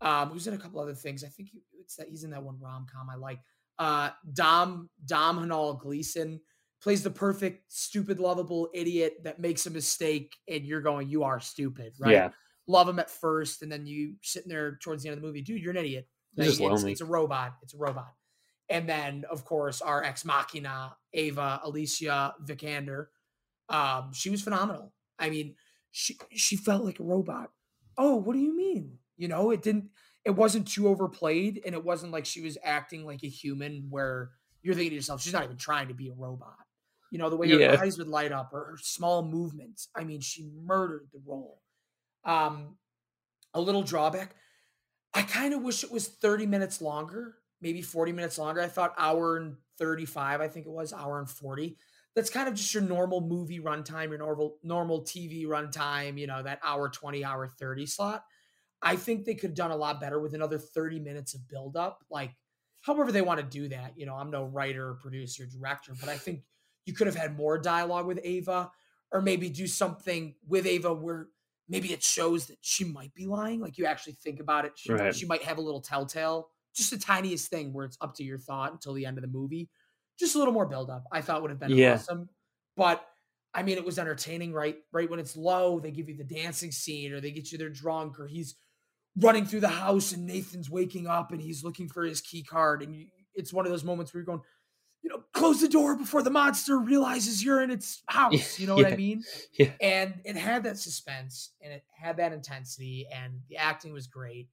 um, who's in a couple other things. I think he, it's that he's in that one rom com I like. Uh, Dom Dom Hanal Gleeson plays the perfect, stupid, lovable idiot that makes a mistake, and you're going, "You are stupid," right? yeah Love him at first, and then you sitting there towards the end of the movie, dude, you're an idiot. Just it's, it's a robot. It's a robot. And then, of course, our ex machina, Ava Alicia Vikander, um, she was phenomenal. I mean, she she felt like a robot. Oh, what do you mean? You know, it didn't. It wasn't too overplayed, and it wasn't like she was acting like a human, where you're thinking to yourself, she's not even trying to be a robot. You know, the way her Yeah. eyes would light up, or her small movements. I mean, she murdered the role. Um, a little drawback. I kind of wish it was 30 minutes longer. maybe 40 minutes longer. I thought hour and 35, I think it was hour and 40. That's kind of just your normal movie runtime, your normal normal TV runtime, you know, that hour 20, hour 30 slot. I think they could have done a lot better with another 30 minutes of buildup. Like, however they want to do that. You know, I'm no writer, producer, director, but I think you could have had more dialogue with Ava, or maybe do something with Ava where maybe it shows that she might be lying. Like you actually think about it. She, Right. she might have a little telltale, just the tiniest thing where it's up to your thought until the end of the movie. Just a little more buildup. I thought would have been Yeah. awesome. But I mean, it was entertaining, right? Right when it's low, they give you the dancing scene, or they get you there drunk, or he's running through the house and Nathan's waking up and he's looking for his key card. And you, it's one of those moments where you're going, you know, close the door before the monster realizes you're in its house. You know what I mean? [LAUGHS] Yeah. And it had that suspense and it had that intensity and the acting was great.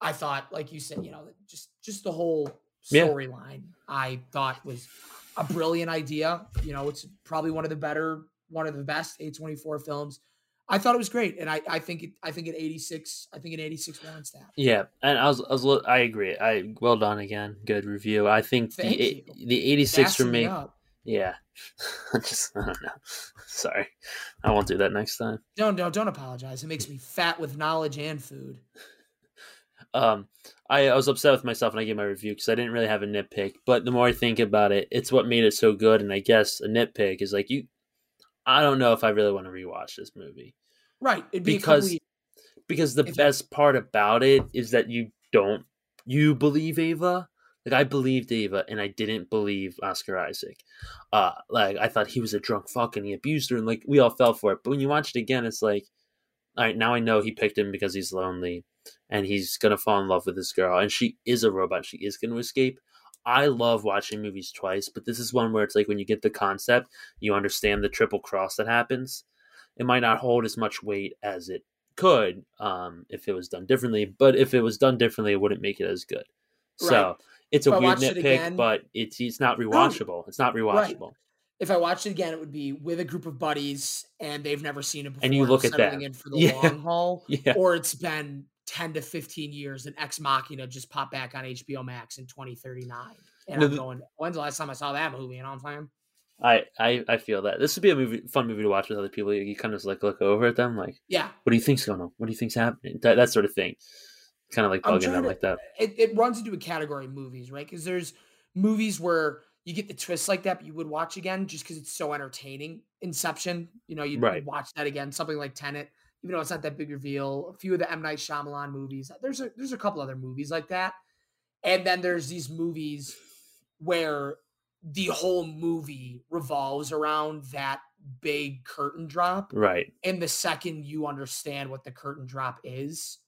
I thought, like you said, you know, just just the whole Yeah. storyline I thought was a brilliant idea. You know, it's probably one of the better, one of the best A24 films. I thought it was great, and I, I think it. I think eighty six. I think eighty six warrants that. Yeah, and I was, I was, I agree. I well done again. Good review. I think Thank the you. the eighty six for Gassing me. up. Yeah, [LAUGHS] just I don't know. [LAUGHS] Sorry, I won't do that next time. Don't don't don't apologize. It makes me fat with knowledge and food. [LAUGHS] Um, I, I was upset with myself when I gave my review because I didn't really have a nitpick. But the more I think about it, it's what made it so good. And I guess a nitpick is like you. I don't know if I really want to rewatch this movie Right. It'd be Because- because the If- best part about it is that you don't you believe Ava. Like I believed Ava, and I didn't believe Oscar Isaac. Uh, like I thought he was a drunk fuck and he abused her, and like we all fell for it. But when you watch it again, it's like, all right, now I know he picked him because he's lonely, and he's gonna fall in love with this girl, and she is a robot. She is gonna escape. I love watching movies twice, but this is one where it's like when you get the concept, you understand the triple cross that happens. It might not hold as much weight as it could um, if it was done differently, but if it was done differently, it wouldn't make it as good. So it's a If weird watched it nitpick, but it's it's not rewatchable. It's not Right. rewatchable. if I watched it again, it would be with a group of buddies and they've never seen it before. And you look at that. in for the [LAUGHS] Yeah. long haul, Yeah. or it's been ten to fifteen years and Ex Machina just popped back on HBO Max in twenty thirty nine, and No, I'm going, when's the last time I saw that movie? You know what I'm saying? I, I I feel that this would be a movie, fun movie to watch with other people. You, kind of just like look over at them, like, Yeah, what do you think's going on? What do you think's happening? That, that sort of thing. Kind of like bugging them to- like that. it, it runs into a category of movies, right? Because there's movies where you get the twists like that, but you would watch again just because it's so entertaining. Inception, you know, you'd, you'd Right. watch that again. Something like Tenet, even though it's not that big reveal. A few of the M Night Shyamalan movies. There's a there's a couple other movies like that, and then there's these movies where the whole movie revolves around that big curtain drop Right. and the second you understand what the curtain drop is,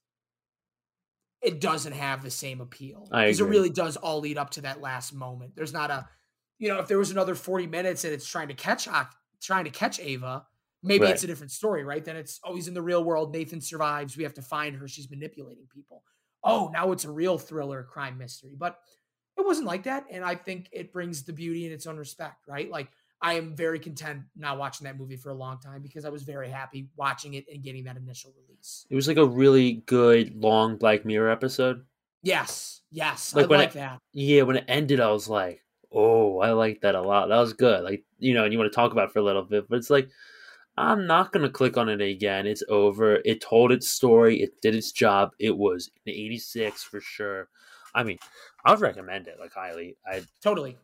it doesn't have the same appeal. Because it really does all lead up to that last moment. There's not a, you know, if there was another 40 minutes and it's trying to catch trying to catch Ava, maybe it's a different story, right? Then it's oh, in the real world. Nathan survives. We have to find her. She's manipulating people. Oh, now it's a real thriller crime mystery. But it wasn't like that. And I think it brings the beauty in its own respect, right? Like I am very content not watching that movie for a long time because I was very happy watching it and getting that initial release. It was like a really good long Black Mirror episode. Yes, yes, Like I when like it- that. Yeah, when it ended, I was like, "Oh, I like that a lot. That was good." Like, you know, and you want to talk about it for a little bit, but it's like, I'm not gonna click on it again. It's over. It told its story. It did its job. It was an 86 for sure. I mean, I would recommend it like highly. I Totally.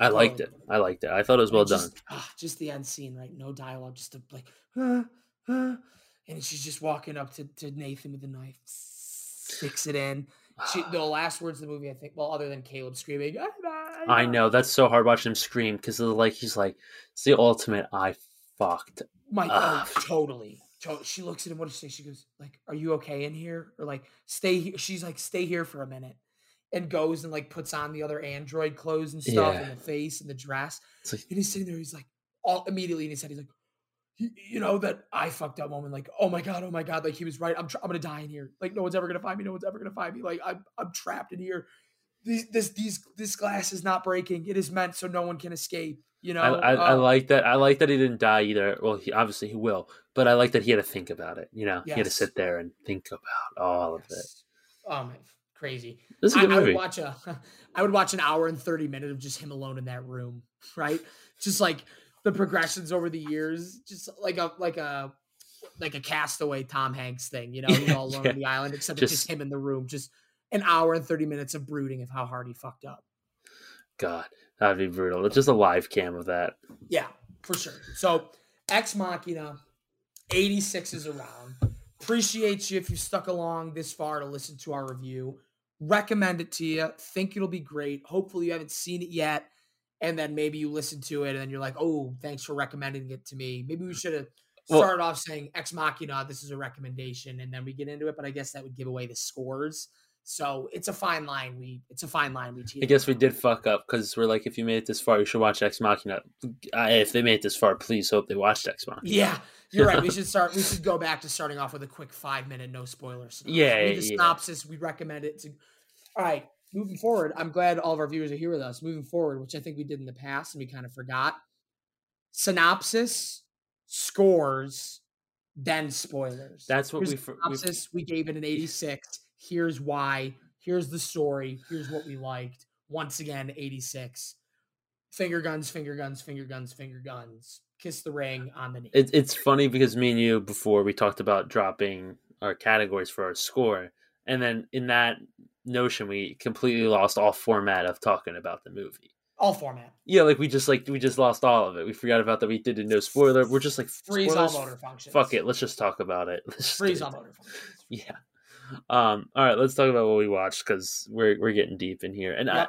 I liked it. I liked it. I thought it was well just, done. ah, just the end scene, right? No dialogue, just a, like, "Ah, ah," and she's just walking up to, to Nathan with the knife, sticks it in. She, the [SIGHS] last words of the movie, I think, well, other than Caleb screaming, "Ah, ah, I ah," know that's so hard watching him scream because like he's like it's the ultimate. I fucked. My oh, totally. She looks at him. What does she say? She goes, like, "Are you okay in here?" Or like, "Stay here." She's like, "Stay here for a minute," and goes and like puts on the other android clothes and stuff, Yeah. and the face and the dress. Like And he's sitting there. He's like, all immediately in his head, he's like, "You- know that I fucked up moment. Like, oh my god, oh my god, like he was right. I'm tr- I'm gonna die in here. Like no one's ever gonna find me. No one's ever gonna find me. Like I'm I'm trapped in here. These this these this glass is not breaking. It is meant so no one can escape. You know. I, I, I Uh, like that. I like that he didn't die either. Well, he obviously he will, but I like that he had to think about it. You know, he had to sit there and think about all of it. Yes. Oh man, crazy. This is a I, good I would watch a, [LAUGHS] I would watch an hour and thirty minutes of just him alone in that room, right? Just like the progressions over the years, just like a like a like a castaway Tom Hanks thing, you know, he's all [LAUGHS] alone Yeah. on the island, except it's just Just- him in the room, just an hour and thirty minutes of brooding of how hard he fucked up. God, that'd be brutal. It's just a live cam of that. Yeah, for sure. So Ex Machina, 86 is around. Appreciate you if you stuck along this far to listen to our review. Recommend it to you. Think it'll be great. Hopefully you haven't seen it yet. And then maybe you listen to it and then you're like, oh, thanks for recommending it to me. Maybe we should have Well- started off saying Ex Machina, this is a recommendation, and then we get into it. But I guess that would give away the scores. So it's a fine line. We it's a fine line we I guess we did fuck up because we're like, if you made it this far, you should watch Ex Machina. Uh, if they made it this far, please hope they watched Ex Machina. Yeah, you're right. We [LAUGHS] should start. We should go back to starting off with a quick five minute no spoilers. Yeah, Read the yeah. synopsis. We recommend it. To, all right, moving forward. I'm glad all of our viewers are here with us. Moving forward, which I think we did in the past and we kind of forgot. Synopsis, scores, then spoilers. That's what Here's we for- we- synopsis. We gave it an 86. Here's why. Here's the story. Here's what we liked. Once again, 86. Finger guns, finger guns, finger guns, finger guns. Kiss the ring on the knee. It, it's funny because me and you before we talked about dropping our categories for our score, and then in that notion we completely lost all format of talking about the movie. all format. Yeah, like we just like we just lost all of it. We forgot about that. We did a no spoiler. We're just like Freeze all motor functions. Fuck it. Let's just talk about it. [LAUGHS] Let's Freeze all motor functions. [LAUGHS] Yeah. Um. All right. Let's talk about what we watched because we're we're getting deep in here, and I,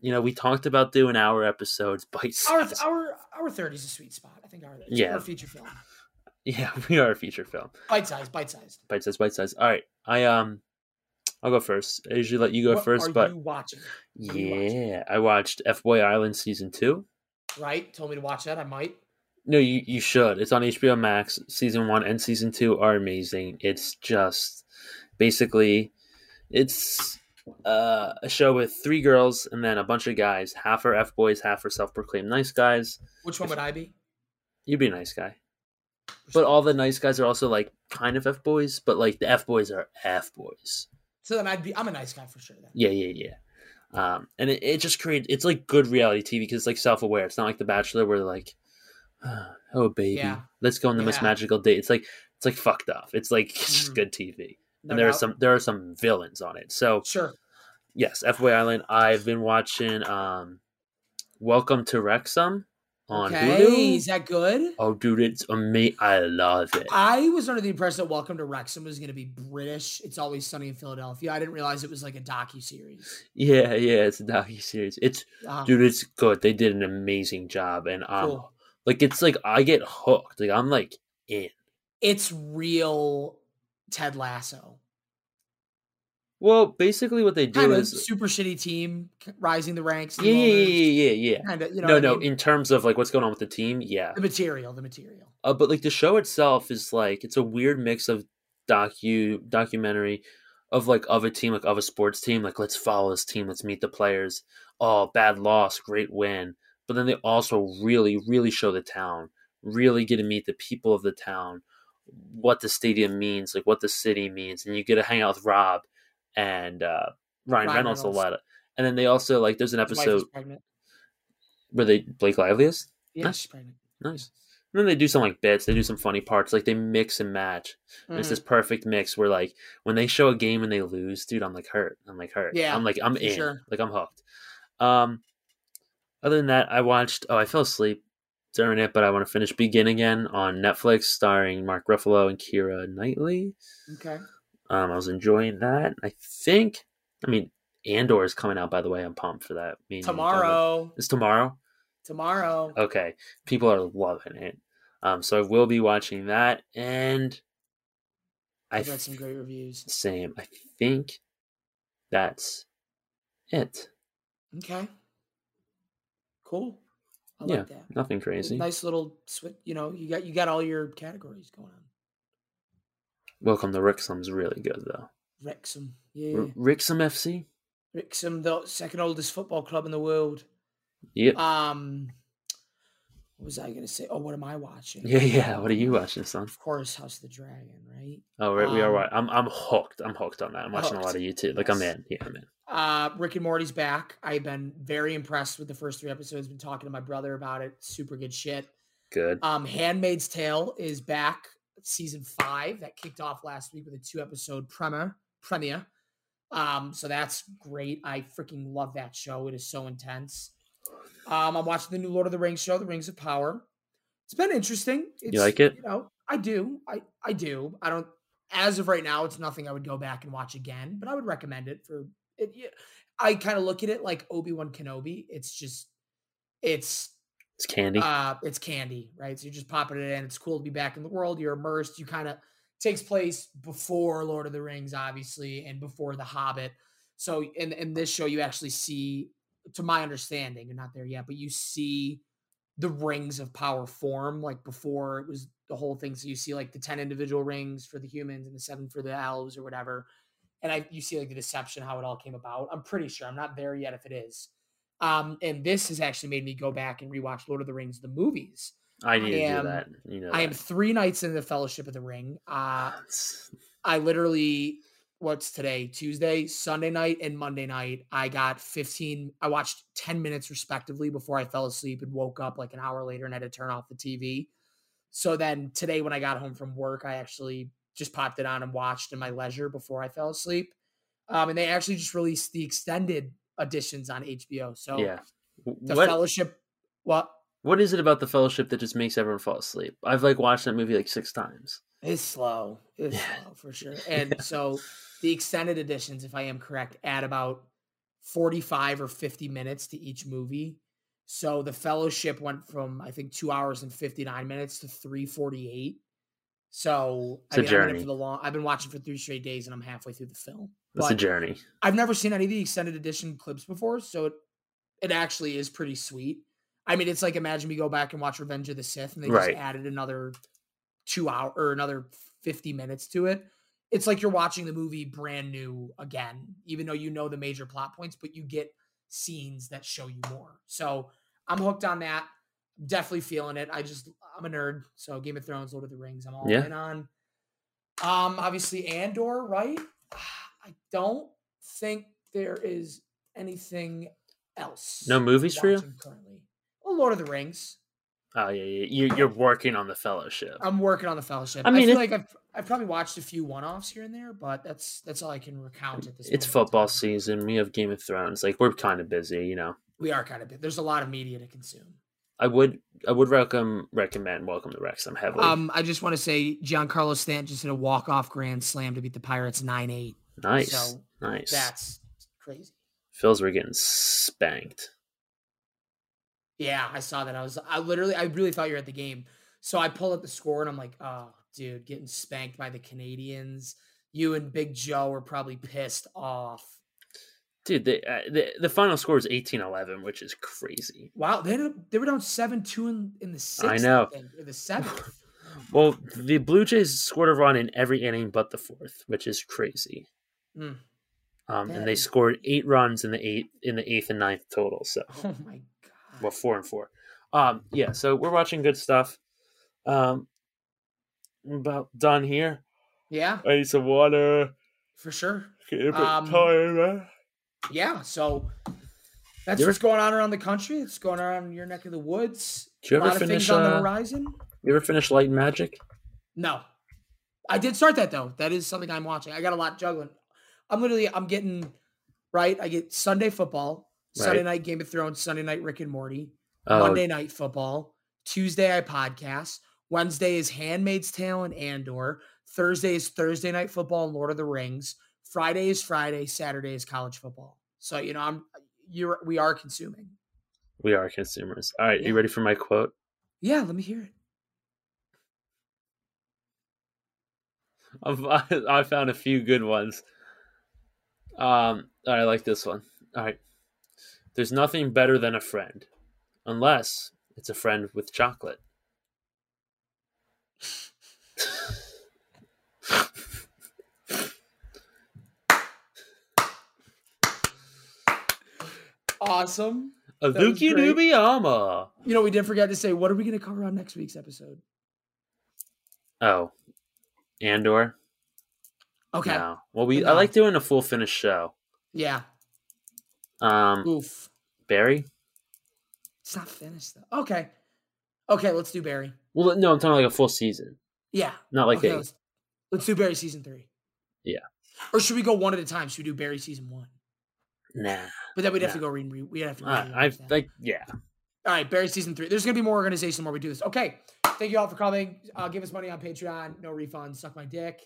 you know, we talked about doing hour episodes, bite [LAUGHS] Our our our 30 is a sweet spot. I think our Yeah. our feature film. Yeah, [LAUGHS] we are a feature film. Bite size, bite sized. Bite size, bite size. All right. I um, I'll go first. I usually let you go What first, but you watching? What are you watching? yeah, I watched F Boy Island season two. Right? Told me to watch that. I might. No, you you should. It's on HBO Max. Season one and season two are amazing. It's just basically it's uh, a show with three girls and then a bunch of guys. Half are f boys, half are self proclaimed nice guys. Which one would I be? You'd be a nice guy, but all the nice guys are also like kind of f boys, but like the f boys are f boys. So then I'd be. I'm a nice guy for sure. Then. Yeah, yeah, yeah. Um, and it, it just creates it's like good reality TV because it's like self aware. It's not like The Bachelor where they're like, oh baby, Yeah. let's go on the most magical date. It's like it's like fucked up. It's like [LAUGHS] it's just Mhm. good TV. No and there are some there are some villains on it. So Sure. yes, FBoy Island. I've been watching um, Welcome to Wrexham on Okay. Hulu. Is that good? Oh, dude, it's amazing. I love it. I was under the impression that Welcome to Wrexham was going to be British. It's always sunny in Philadelphia. I didn't realize it was like a docu series. yeah, yeah, it's a docu series. It's Uh, dude, it's good. They did an amazing job, and um, cool. like it's like I get hooked. Like I'm like in. It's real Ted Lasso. Well, basically, what they do Kind of is super shitty team rising the ranks. yeah, yeah, yeah, yeah, yeah. Kind of, you know. no, what I no. mean? In terms of like what's going on with the team, yeah. the material, the material. Uh, but like the show itself is like it's a weird mix of docu documentary of like of a team, like of a sports team. Like let's follow this team, let's meet the players. Oh, bad loss, great win. But then they also really, really show the town. Really get to meet the people of the town, what the stadium means, like what the city means, and you get to hang out with Rob and uh, Ryan, Ryan Reynolds, Reynolds. a lot. And then they also like there's an His wife is episode where they Blake Lively is Yeah, Nice. nice. And then they do some like bits. They do some funny parts. Like they mix and match. And It's this perfect mix where like when they show a game and they lose, dude, I'm like hurt. I'm like hurt. Yeah, I'm like I'm in. sure. Like I'm hooked. Um, other than that, I watched. Oh, I fell asleep during it, but I want to finish Begin again on Netflix, starring Mark Ruffalo and Keira Knightley. Okay. Um, I was enjoying that. I think. I mean, Andor is coming out. By the way, I'm pumped for that. Me and you, Devin. Tomorrow. It's tomorrow. Tomorrow. Okay, people are loving it. Um, so I will be watching that, and I I've read some great reviews. same. I think that's it. Okay. Cool. I Yeah, like that. Nothing crazy. Nice little switch. You know, you got you got all your categories going on. Welcome to Wrexham's really good though. Wrexham. Yeah. R- Wrexham FC. Wrexham, the second oldest football club in the world. Yep. Um, what was I gonna say? Oh, what am I watching? Yeah, yeah. What are you watching, son? Of course, House of the Dragon, right? Oh, right, we are. Um, Right. I'm I'm hooked. I'm hooked on that. I'm watching a lot Hooked. of YouTube. Like I'm in. Yeah, I'm in. Uh, Rick and Morty's back. I've been very impressed with the first three episodes. Been talking to my brother about it. Super good shit. Good. Um, Handmaid's Tale is back, season five. That kicked off last week with a two episode premiere. Premiere. Um, so that's great. I freaking love that show. It is so intense. Um, I'm watching the new Lord of the Rings show, The Rings of Power. It's been interesting. It's, you like it? You know, I do. I I do. I don't. As of right now, it's nothing I would go back and watch again, but I would recommend it for it. yeah, I kind of look at it like Obi Wan Kenobi. It's just, it's It's candy. uh, it's candy, right? So you're just popping it in. It's cool to be back in the world. You're immersed. You kind of takes place before Lord of the Rings, obviously, and before The Hobbit. So in in this show, you actually see, to my understanding, you're not there yet, but you see the rings of power form like before it was the whole thing. So you see like the ten individual rings for the humans and the seven for the elves or whatever. And I you see like the deception, how it all came about. I'm pretty sure. I'm not there yet if it is. Um, and this has actually made me go back and rewatch Lord of the Rings, the movies. I need to am- do that. You know. I am three nights in the Fellowship of the Ring. Uh, I literally, what's today? Tuesday, Sunday night, and Monday night. I got 15, I watched 10 minutes respectively before I fell asleep and woke up like an hour later and had to turn off the TV. So then today, when I got home from work, I actually just popped it on and watched in my leisure before I fell asleep. Um, and they actually just released the extended editions on HBO. So yeah. the What Fellowship, what? What is it about the Fellowship that just makes everyone fall asleep? I've like watched that movie like six times. It's slow. It's Yeah. slow for sure. [LAUGHS] And so the extended editions, if I am correct, add about 45 or 50 minutes to each movie. So the fellowship went from I think two hours and 59 minutes to 348. So It's a I mean, I'm for the long, I've been watching for three straight days and I'm halfway through the film. It's a journey. I've never seen any of the extended edition clips before, so it it actually is pretty sweet. I mean, it's like imagine we go back and watch Revenge of the Sith, and they Right. just added another two hour or another fifty minutes to it. It's like you're watching the movie brand new again, even though you know the major plot points, but you get scenes that show you more. So I'm hooked on that. Definitely feeling it. I just I'm a nerd, so Game of Thrones, Lord of the Rings, I'm all Yeah. in on. Um, obviously Andor, right? [SIGHS] I don't think there is anything else. No movies for you? Currently, well, Lord of the Rings. Oh yeah, yeah. You're, you're working on the Fellowship. I'm working on the Fellowship. I I, mean, feel it- like I've I've probably watched a few one-offs here and there, but that's that's all I can recount at this. It's football season. We have Game of Thrones. Like we're kind of busy, you know. We are kind of. There's a lot of media to consume. I would I would recommend recommend Welcome to Wrexham heavily. Um, I just want to say Giancarlo Stanton just hit a walk-off grand slam to beat the Pirates nine eight. nice, so nice. That's crazy. Phils were getting spanked. Yeah, I saw that. I was I literally I really thought you were at the game. So I pull up the score and I'm like, oh, dude, getting spanked by the Canadians. You and Big Joe were probably pissed off. Dude, the, uh, the the final score is 18-11, which is crazy. Wow, they they were down seven two in, in the sixth. I know. think, the seventh. [LAUGHS] Well, the Blue Jays scored a run in every inning but the fourth, which is crazy. Mm. Um, and they is- scored eight runs in the eighth in the eighth and ninth total. So [LAUGHS] Oh my god. well, four and four. Um, yeah. So we're watching good stuff. Um, I'm about done here. Yeah, I need some water. for sure. Getting a bit Um, tired, man. Yeah, so that's what's going on around the country. It's going on in your neck of the woods. Did you a ever lot of finish? things on the Uh, horizon. you ever finish Light and Magic? No. I did start that though. That is something I'm watching. I got a lot juggling. I'm literally I'm getting right. I get Sunday football, Sunday night Game of Thrones, Sunday night Rick and Morty, Oh, Monday night football, Tuesday I podcast, Wednesday is Handmaid's Tale and Andor, Thursday is Thursday night football and Lord of the Rings, Friday is Friday, Saturday is college football. So you know I'm you're we are consuming. we are consumers. All right, Yeah. you ready for my quote? Yeah, let me hear it. [LAUGHS] I've, I found a few good ones. Um, I like this one. All right, there's nothing better than a friend, unless it's a friend with chocolate. [LAUGHS] Awesome. A That was Luki great. Nubiyama. You know, we did forget to say what are we going to cover on next week's episode? Oh, Andor. Okay. No. Well, we I like doing a full finished show. Yeah. Um, Oof. Barry. It's not finished though. Okay. Okay, let's do Barry. Well, no, I'm talking like a full season, Yeah. not like okay, a let's, let's do Barry season three. Yeah. Or should we go one at a time? Should we do Barry season one? Nah. But then we'd have Nah. to go read. re- We'd have to. Read I like yeah. All right, Barry season three. There's gonna be more organization where we do this. Okay, thank you all for coming. Uh, give us money on Patreon. No refunds. Suck my dick.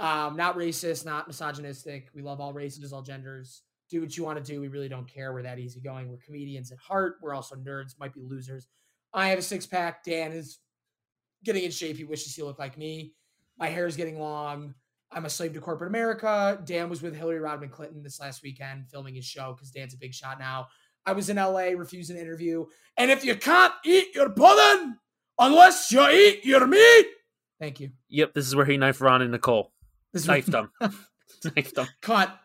Um, not racist, not misogynistic. We love all races, all genders. Do what you want to do. We really don't care. We're that easygoing. We're comedians at heart. We're also nerds. Might be losers. I have a six pack. Dan is getting in shape. He wishes he looked like me. My hair is getting long. I'm a slave to corporate America. Dan was with Hillary Rodham Clinton this last weekend filming his show because Dan's a big shot now. I was in LA, refused an interview. And if you can't eat your pudding unless you eat your meat, thank you. Yep. This is where he knifed Ron and Nicole. This is Knifed them. [LAUGHS] knifed them. cut.